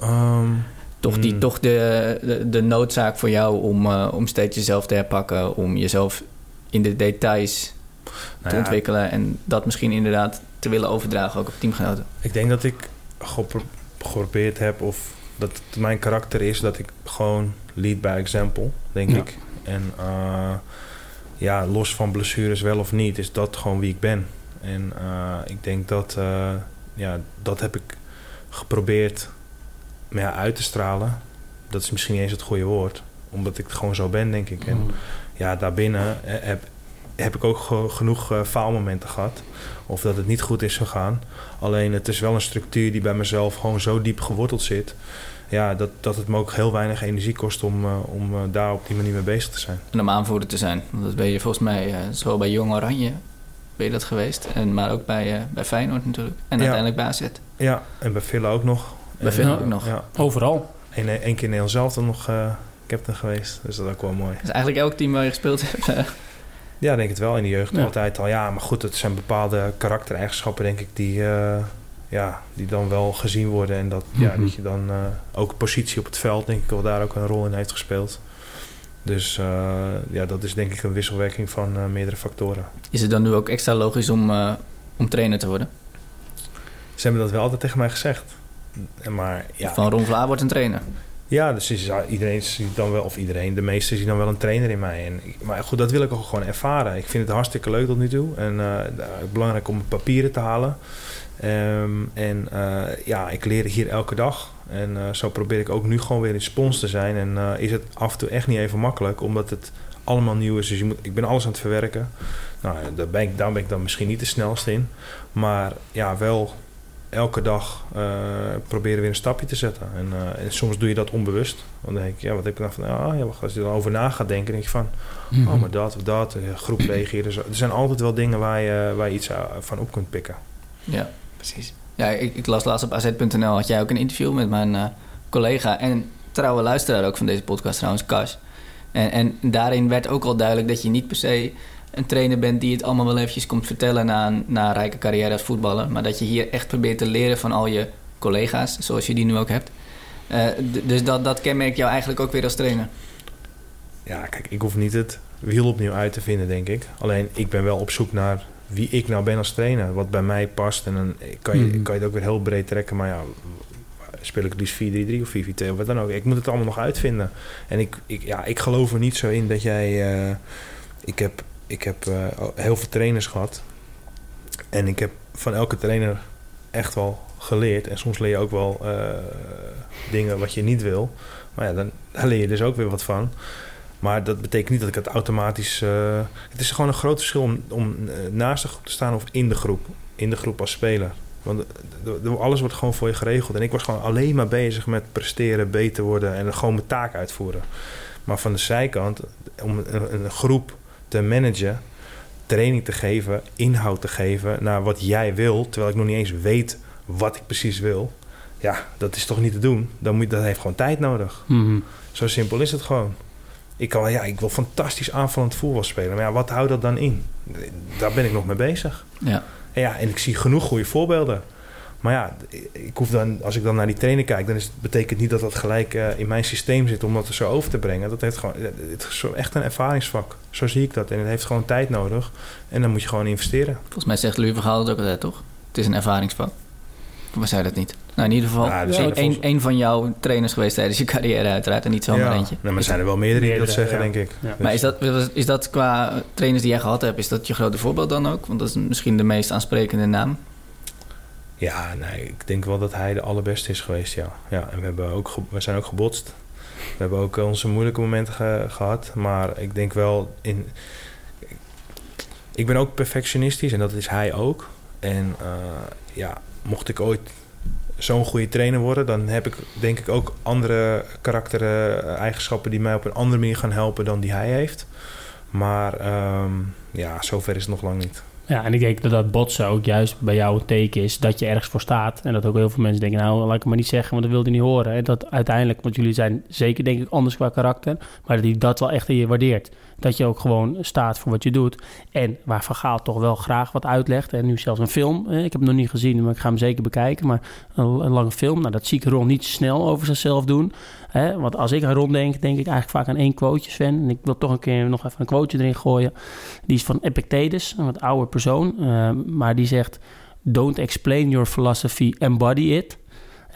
ehm, Toch, die, Hmm. toch de, de, de noodzaak voor jou om, om steeds jezelf te herpakken, om jezelf in de details te nou ja, ontwikkelen en dat misschien inderdaad te willen overdragen ook op teamgenoten. Ik denk dat ik gepro- geprobeerd heb, of dat het mijn karakter is, dat ik gewoon lead by example, denk Ja. ik. En eh, ja, los van blessures wel of niet, is dat gewoon wie ik ben. En eh, ik denk dat, eh, ja, dat heb ik geprobeerd ja, uit te stralen. Dat is misschien niet eens het goede woord, omdat ik gewoon zo ben, denk ik. En ja, daarbinnen eh, heb, heb ik ook ge- genoeg eh, faalmomenten gehad. Of dat het niet goed is gegaan. Alleen het is wel een structuur die bij mezelf gewoon zo diep geworteld zit. Ja, dat, dat het me ook heel weinig energie kost om, eh, om daar op die manier mee bezig te zijn. En om aanvoerder te zijn. Want dat ben je volgens mij eh, zowel bij Jong Oranje ben je dat geweest. En, maar ook bij, eh, bij Feyenoord natuurlijk. En Ja. uiteindelijk bij AZ. Ja, en bij Villa ook nog. Bij Villa ook nog. Ja, Overal. en één keer in Nederland zelf dan nog eh, captain geweest. Dus dat is ook wel mooi. Dus eigenlijk elk team waar je gespeeld hebt. Ja, denk het wel in de jeugd Ja. altijd al. Ja, maar goed, het zijn bepaalde karaktereigenschappen, denk ik, die, eh, ja, die dan wel gezien worden. En dat, ja, Mhm. dat je dan eh, ook positie op het veld, denk ik, wel daar ook een rol in heeft gespeeld. Dus eh, ja, dat is denk ik een wisselwerking van meerdere factoren. is het dan nu ook extra logisch om, om trainer te worden? Ze hebben dat wel altijd tegen mij gezegd. Maar ja, Van Ron Vlaar wordt een trainer. Ja, dus is, iedereen ziet dan wel, of iedereen, de meesten zien dan wel een trainer in mij. En, maar goed, dat wil ik ook gewoon ervaren. Ik vind het hartstikke leuk tot nu toe. En eh, belangrijk om papieren te halen. Ehm, en eh, ja, ik leer hier elke dag. En eh, zo probeer ik ook nu gewoon weer in spons te zijn. En is het af en toe echt niet even makkelijk, omdat het allemaal nieuw is. Dus je moet, ik ben alles aan het verwerken. Nou, daar ben, ik, daar ben ik dan misschien niet de snelste in. Maar ja, wel elke dag eh, proberen weer een stapje te zetten. En, eh, en soms doe je dat onbewust. Dan denk ik, ja, wat heb ik nou van... Ah, ja, als je er dan over na gaat denken, denk je van... Mhm. Oh, maar dat of dat, eh, groep reageren. Er zijn altijd wel dingen waar je, waar je iets van op kunt pikken. Ja, precies. Ja, ik, ik las laatst op az.nl had jij ook een interview met mijn collega en trouwe luisteraar ook van deze podcast trouwens, Kas. En, en daarin werd ook al duidelijk dat je niet per se een trainer bent die het allemaal wel eventjes komt vertellen na een, na een rijke carrière als voetballer. Maar dat je hier echt probeert te leren van al je collega's, zoals je die nu ook hebt. Eh, dus dat, dat kenmerkt jou eigenlijk ook weer als trainer. Ja, kijk, ik hoef niet het wiel opnieuw uit te vinden, denk ik. Alleen, ik ben wel op zoek naar wie ik nou ben als trainer. Wat bij mij past. En dan kan je, Mhm. kan je het ook weer heel breed trekken. Maar ja, speel ik liefst 4-3-3 of 4-4-2 of wat dan ook. Ik moet het allemaal nog uitvinden. En ik, ik, ja, ik geloof er niet zo in dat jij... eh, ik heb, ik heb eh, heel veel trainers gehad. En ik heb van elke trainer echt wel geleerd. En soms leer je ook wel eh, dingen wat je niet wil. Maar ja, dan, daar leer je dus ook weer wat van. Maar dat betekent niet dat ik het automatisch... eh, het is gewoon een groot verschil om, om naast de groep te staan of in de groep. In de groep als speler. Want alles wordt gewoon voor je geregeld. En ik was gewoon alleen maar bezig met presteren, beter worden... en gewoon mijn taak uitvoeren. Maar van de zijkant, om een groep te managen... training te geven, inhoud te geven naar wat jij wil... terwijl ik nog niet eens weet wat ik precies wil... ja, dat is toch niet te doen? Dan moet, dat heeft gewoon tijd nodig. Mhm. Zo simpel is het gewoon. Ik, kan, ja, ik wil fantastisch aanvallend voetbal spelen. Maar ja, wat houdt dat dan in? Daar ben ik nog mee bezig. Ja. En ja, en ik zie genoeg goede voorbeelden. Maar ja, ik hoef dan, als ik dan naar die trainer kijk, dan is, betekent niet dat dat gelijk eh, in mijn systeem zit om dat er zo over te brengen. Dat heeft gewoon, het is echt een ervaringsvak. Zo zie ik dat. En het heeft gewoon tijd nodig. En dan moet je gewoon investeren. Volgens mij zegt Louis Vergaal het ook altijd, toch? Het is een ervaringsvak. Of zei dat niet? Nou, in ieder geval Ja, dus een, volgens- een, een van jouw trainers geweest tijdens je carrière uiteraard. En niet zomaar ja. eentje. Maar er zijn er wel meerdere die dat zeggen, ja. denk ik. Ja. Dus- Maar is dat, is dat qua trainers die jij gehad hebt, is dat je grote voorbeeld dan ook? Want dat is misschien de meest aansprekende naam. Ja, nee, ik denk wel dat hij de allerbeste is geweest, ja. ja en we, hebben ook we zijn ook gebotst. We hebben ook eh, onze moeilijke momenten ge- gehad. Maar ik denk wel in... Ik ben ook perfectionistisch en dat is hij ook. En eh, ja, mocht ik ooit zo'n goede trainer worden... dan heb ik denk ik ook andere karaktereigenschappen... die mij op een andere manier gaan helpen dan die hij heeft. Maar ehm, ja, zover is het nog lang niet. Ja, en ik denk dat dat botsen ook juist bij jou een teken is dat je ergens voor staat. En dat ook heel veel mensen denken, nou, laat ik het maar niet zeggen, want dat wilde hij niet horen. En dat uiteindelijk, want jullie zijn zeker denk ik anders qua karakter, maar dat hij dat wel echt in je waardeert. Dat je ook gewoon staat voor wat je doet. En waar Van Gaal toch wel graag wat uitlegt. En nu zelfs een film. eh, Ik heb hem nog niet gezien, maar ik ga hem zeker bekijken. Maar een, lange film, nou, dat zie ik Ron niet snel over zichzelf doen. Hè? Want als ik aan Ron denk, denk ik eigenlijk vaak aan één quoteje, Sven. En ik wil toch een keer nog even een quoteje erin gooien. Die is van Epictetus, een wat oude persoon. eh, maar die zegt, don't explain your philosophy, embody it.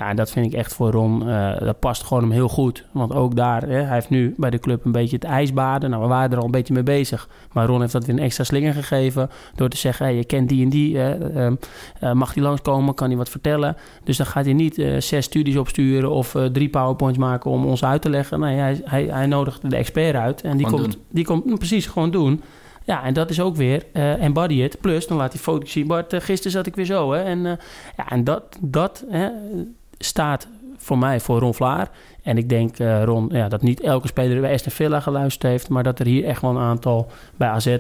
Ja, en dat vind ik echt voor Ron, eh, dat past gewoon hem heel goed. Want ook daar, hè, hij heeft nu bij de club een beetje het ijsbaden. Nou, we waren er al een beetje mee bezig. Maar Ron heeft dat weer een extra slinger gegeven. Door te zeggen, hey, je kent die en die. eh, eh, mag die langskomen? Kan hij wat vertellen? Dus dan gaat hij niet eh, zes studies opsturen of drie powerpoints maken om ons uit te leggen. Nee, hij, hij, hij nodigt de expert uit. En die Gewoon komt, doen. die komt mm, precies gewoon doen. Ja, en dat is ook weer uh, embody it. Plus, dan laat hij foto's zien. Bart, uh, gisteren zat ik weer zo. Hè? En, uh, ja, en dat, dat hè, staat voor mij voor Ron Vlaar. En ik denk, Ron, ja, dat niet elke speler bij Aston Villa geluisterd heeft... maar dat er hier echt wel een aantal bij AZ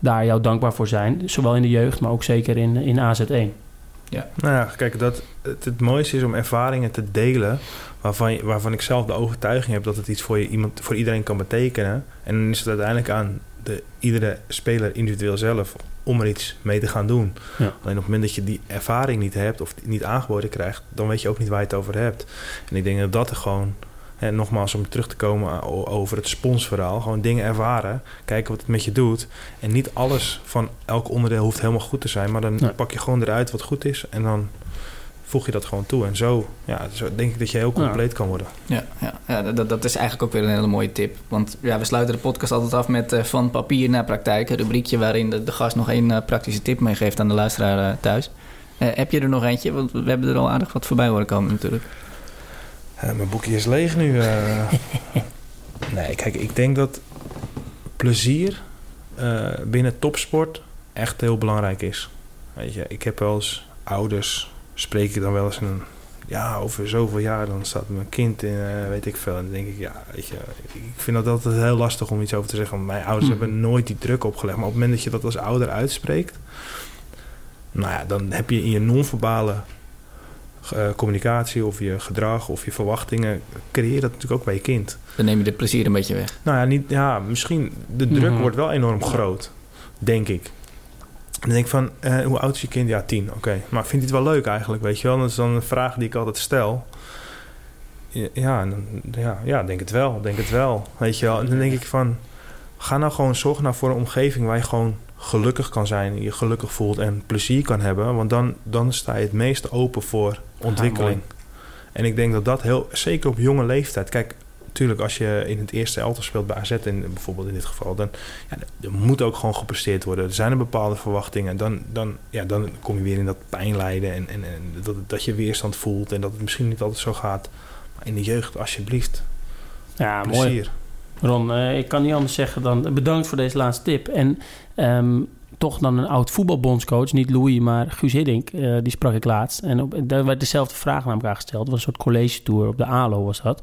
daar jou dankbaar voor zijn. Zowel in de jeugd, maar ook zeker in, in AZ1. Ja. Nou ja, kijk, dat, het, het mooiste is om ervaringen te delen waarvan, waarvan ik zelf de overtuiging heb dat het iets voor, je, iemand, voor iedereen kan betekenen. En dan is het uiteindelijk aan de, iedere speler individueel zelf om er iets mee te gaan doen. Ja. Alleen op het moment dat je die ervaring niet hebt of niet aangeboden krijgt, dan weet je ook niet waar je het over hebt. En ik denk dat dat er gewoon en nogmaals, om terug te komen over het sponsverhaal. Gewoon dingen ervaren. Kijken wat het met je doet. En niet alles van elk onderdeel hoeft helemaal goed te zijn. Maar dan pak je gewoon eruit wat goed is. En dan voeg je dat gewoon toe. En zo, ja, zo denk ik dat je heel compleet kan worden. Ja, ja, ja dat, dat is eigenlijk ook weer een hele mooie tip. Want ja, we sluiten de podcast altijd af met uh, van papier naar praktijk. Een rubriekje waarin de, de gast nog één uh, praktische tip meegeeft aan de luisteraar uh, thuis. heb je er nog eentje? Want we hebben er al aardig wat voorbij horen komen natuurlijk. Uh, mijn boekje is leeg nu. Uh. nee, kijk, ik denk dat plezier uh, binnen topsport echt heel belangrijk is. Weet je, ik heb wel eens ouders, spreek ik dan wel eens een, ja, over zoveel jaar, dan staat mijn kind in, weet ik veel. En dan denk ik, ja, weet je, ik vind dat altijd heel lastig om iets over te zeggen. Want mijn ouders hm. hebben nooit die druk opgelegd. Maar op het moment dat je dat als ouder uitspreekt, nou ja, dan heb je in je non-verbale uh, communicatie of je gedrag of je verwachtingen, creëer dat natuurlijk ook bij je kind. Dan neem je de plezier een beetje weg. Nou ja, niet, ja misschien de druk mhm. wordt wel enorm groot, denk ik. Dan denk ik van, uh, hoe oud is je kind? Ja, tien, oké. Maar vindt hij het wel leuk eigenlijk, weet je wel? Dat is dan een vraag die ik altijd stel. Ja, ja, ja, denk het wel, denk het wel, weet je wel. En dan denk ik van, ga nou gewoon zorgen nou voor een omgeving waar je gewoon gelukkig kan zijn, je gelukkig voelt en plezier kan hebben. Want dan, dan sta je het meest open voor ontwikkeling. en ik denk dat dat heel, zeker op jonge leeftijd. Kijk, natuurlijk, als je in het eerste elftal speelt bij AZ, in, bijvoorbeeld in dit geval, dan ja, er moet ook gewoon gepresteerd worden. Er zijn er bepaalde verwachtingen. Dan, dan, ja, dan kom je weer in dat pijnlijden en, en, en dat, dat je weerstand voelt en dat het misschien niet altijd zo gaat. Maar in de jeugd, alsjeblieft. Ja, plezier. mooi. Ron, uh, ik kan niet anders zeggen dan bedankt voor deze laatste tip. En um, toch dan een oud voetbalbondscoach, niet Louis, maar Guus Hiddink, uh, die sprak ik laatst. En op, daar werd dezelfde vraag naar elkaar gesteld. Het was een soort college tour op de ALO was dat.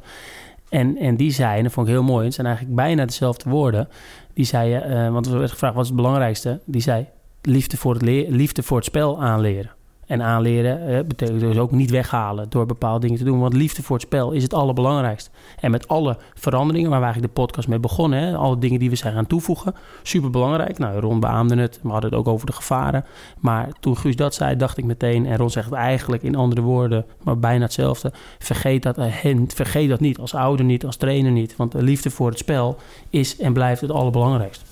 En, en die zei, en dat vond ik heel mooi, het zijn eigenlijk bijna dezelfde woorden. Die zei, uh, want er werd gevraagd wat is het belangrijkste. Die zei, liefde voor het, liefde voor het spel aanleren. En aanleren eh, betekent dus ook niet weghalen door bepaalde dingen te doen. Want liefde voor het spel is het allerbelangrijkste. En met alle veranderingen waar we eigenlijk de podcast mee begonnen, alle dingen die we zijn gaan toevoegen, super belangrijk. Nou, Ron beaamde het, we hadden het ook over de gevaren. Maar toen Guus dat zei, dacht ik meteen, en Ron zegt eigenlijk in andere woorden, maar bijna hetzelfde. Vergeet dat, uh, vergeet dat niet, als ouder niet, als trainer niet. Want de liefde voor het spel is en blijft het allerbelangrijkste.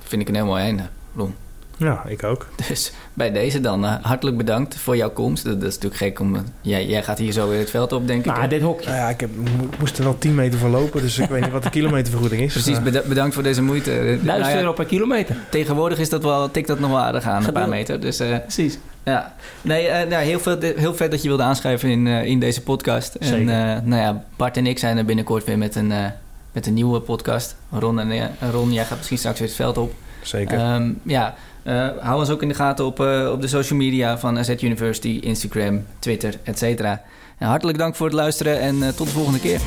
Vind ik een mooi einde, Ron. Ja, ik ook. Dus bij deze dan uh, hartelijk bedankt voor jouw komst. Dat, is natuurlijk gek om... Uh, jij, jij gaat hier zo weer het veld op, denk nou, ik. dit hokje. Nou ja, ik heb, moest er wel 10 meter voor lopen, dus ik weet niet wat de kilometervergoeding is. Precies, bedankt voor deze moeite. Duizend nou ja, euro per kilometer. Tegenwoordig is dat wel, tikt dat nog wel aardig aan, een paar meter. Dus, uh, Precies. Ja, nee, nou, heel, veel, heel vet dat je wilde aanschrijven in, in deze podcast. Zeker. En nou ja, Bart en ik zijn er binnenkort weer met een, met een nieuwe podcast. Ron, en, Ron, jij gaat misschien straks weer het veld op. Zeker. Um, ja, hou ons ook in de gaten op, uh, op de social media van AZ University, Instagram, Twitter, etc. hartelijk dank voor het luisteren en uh, tot de volgende keer.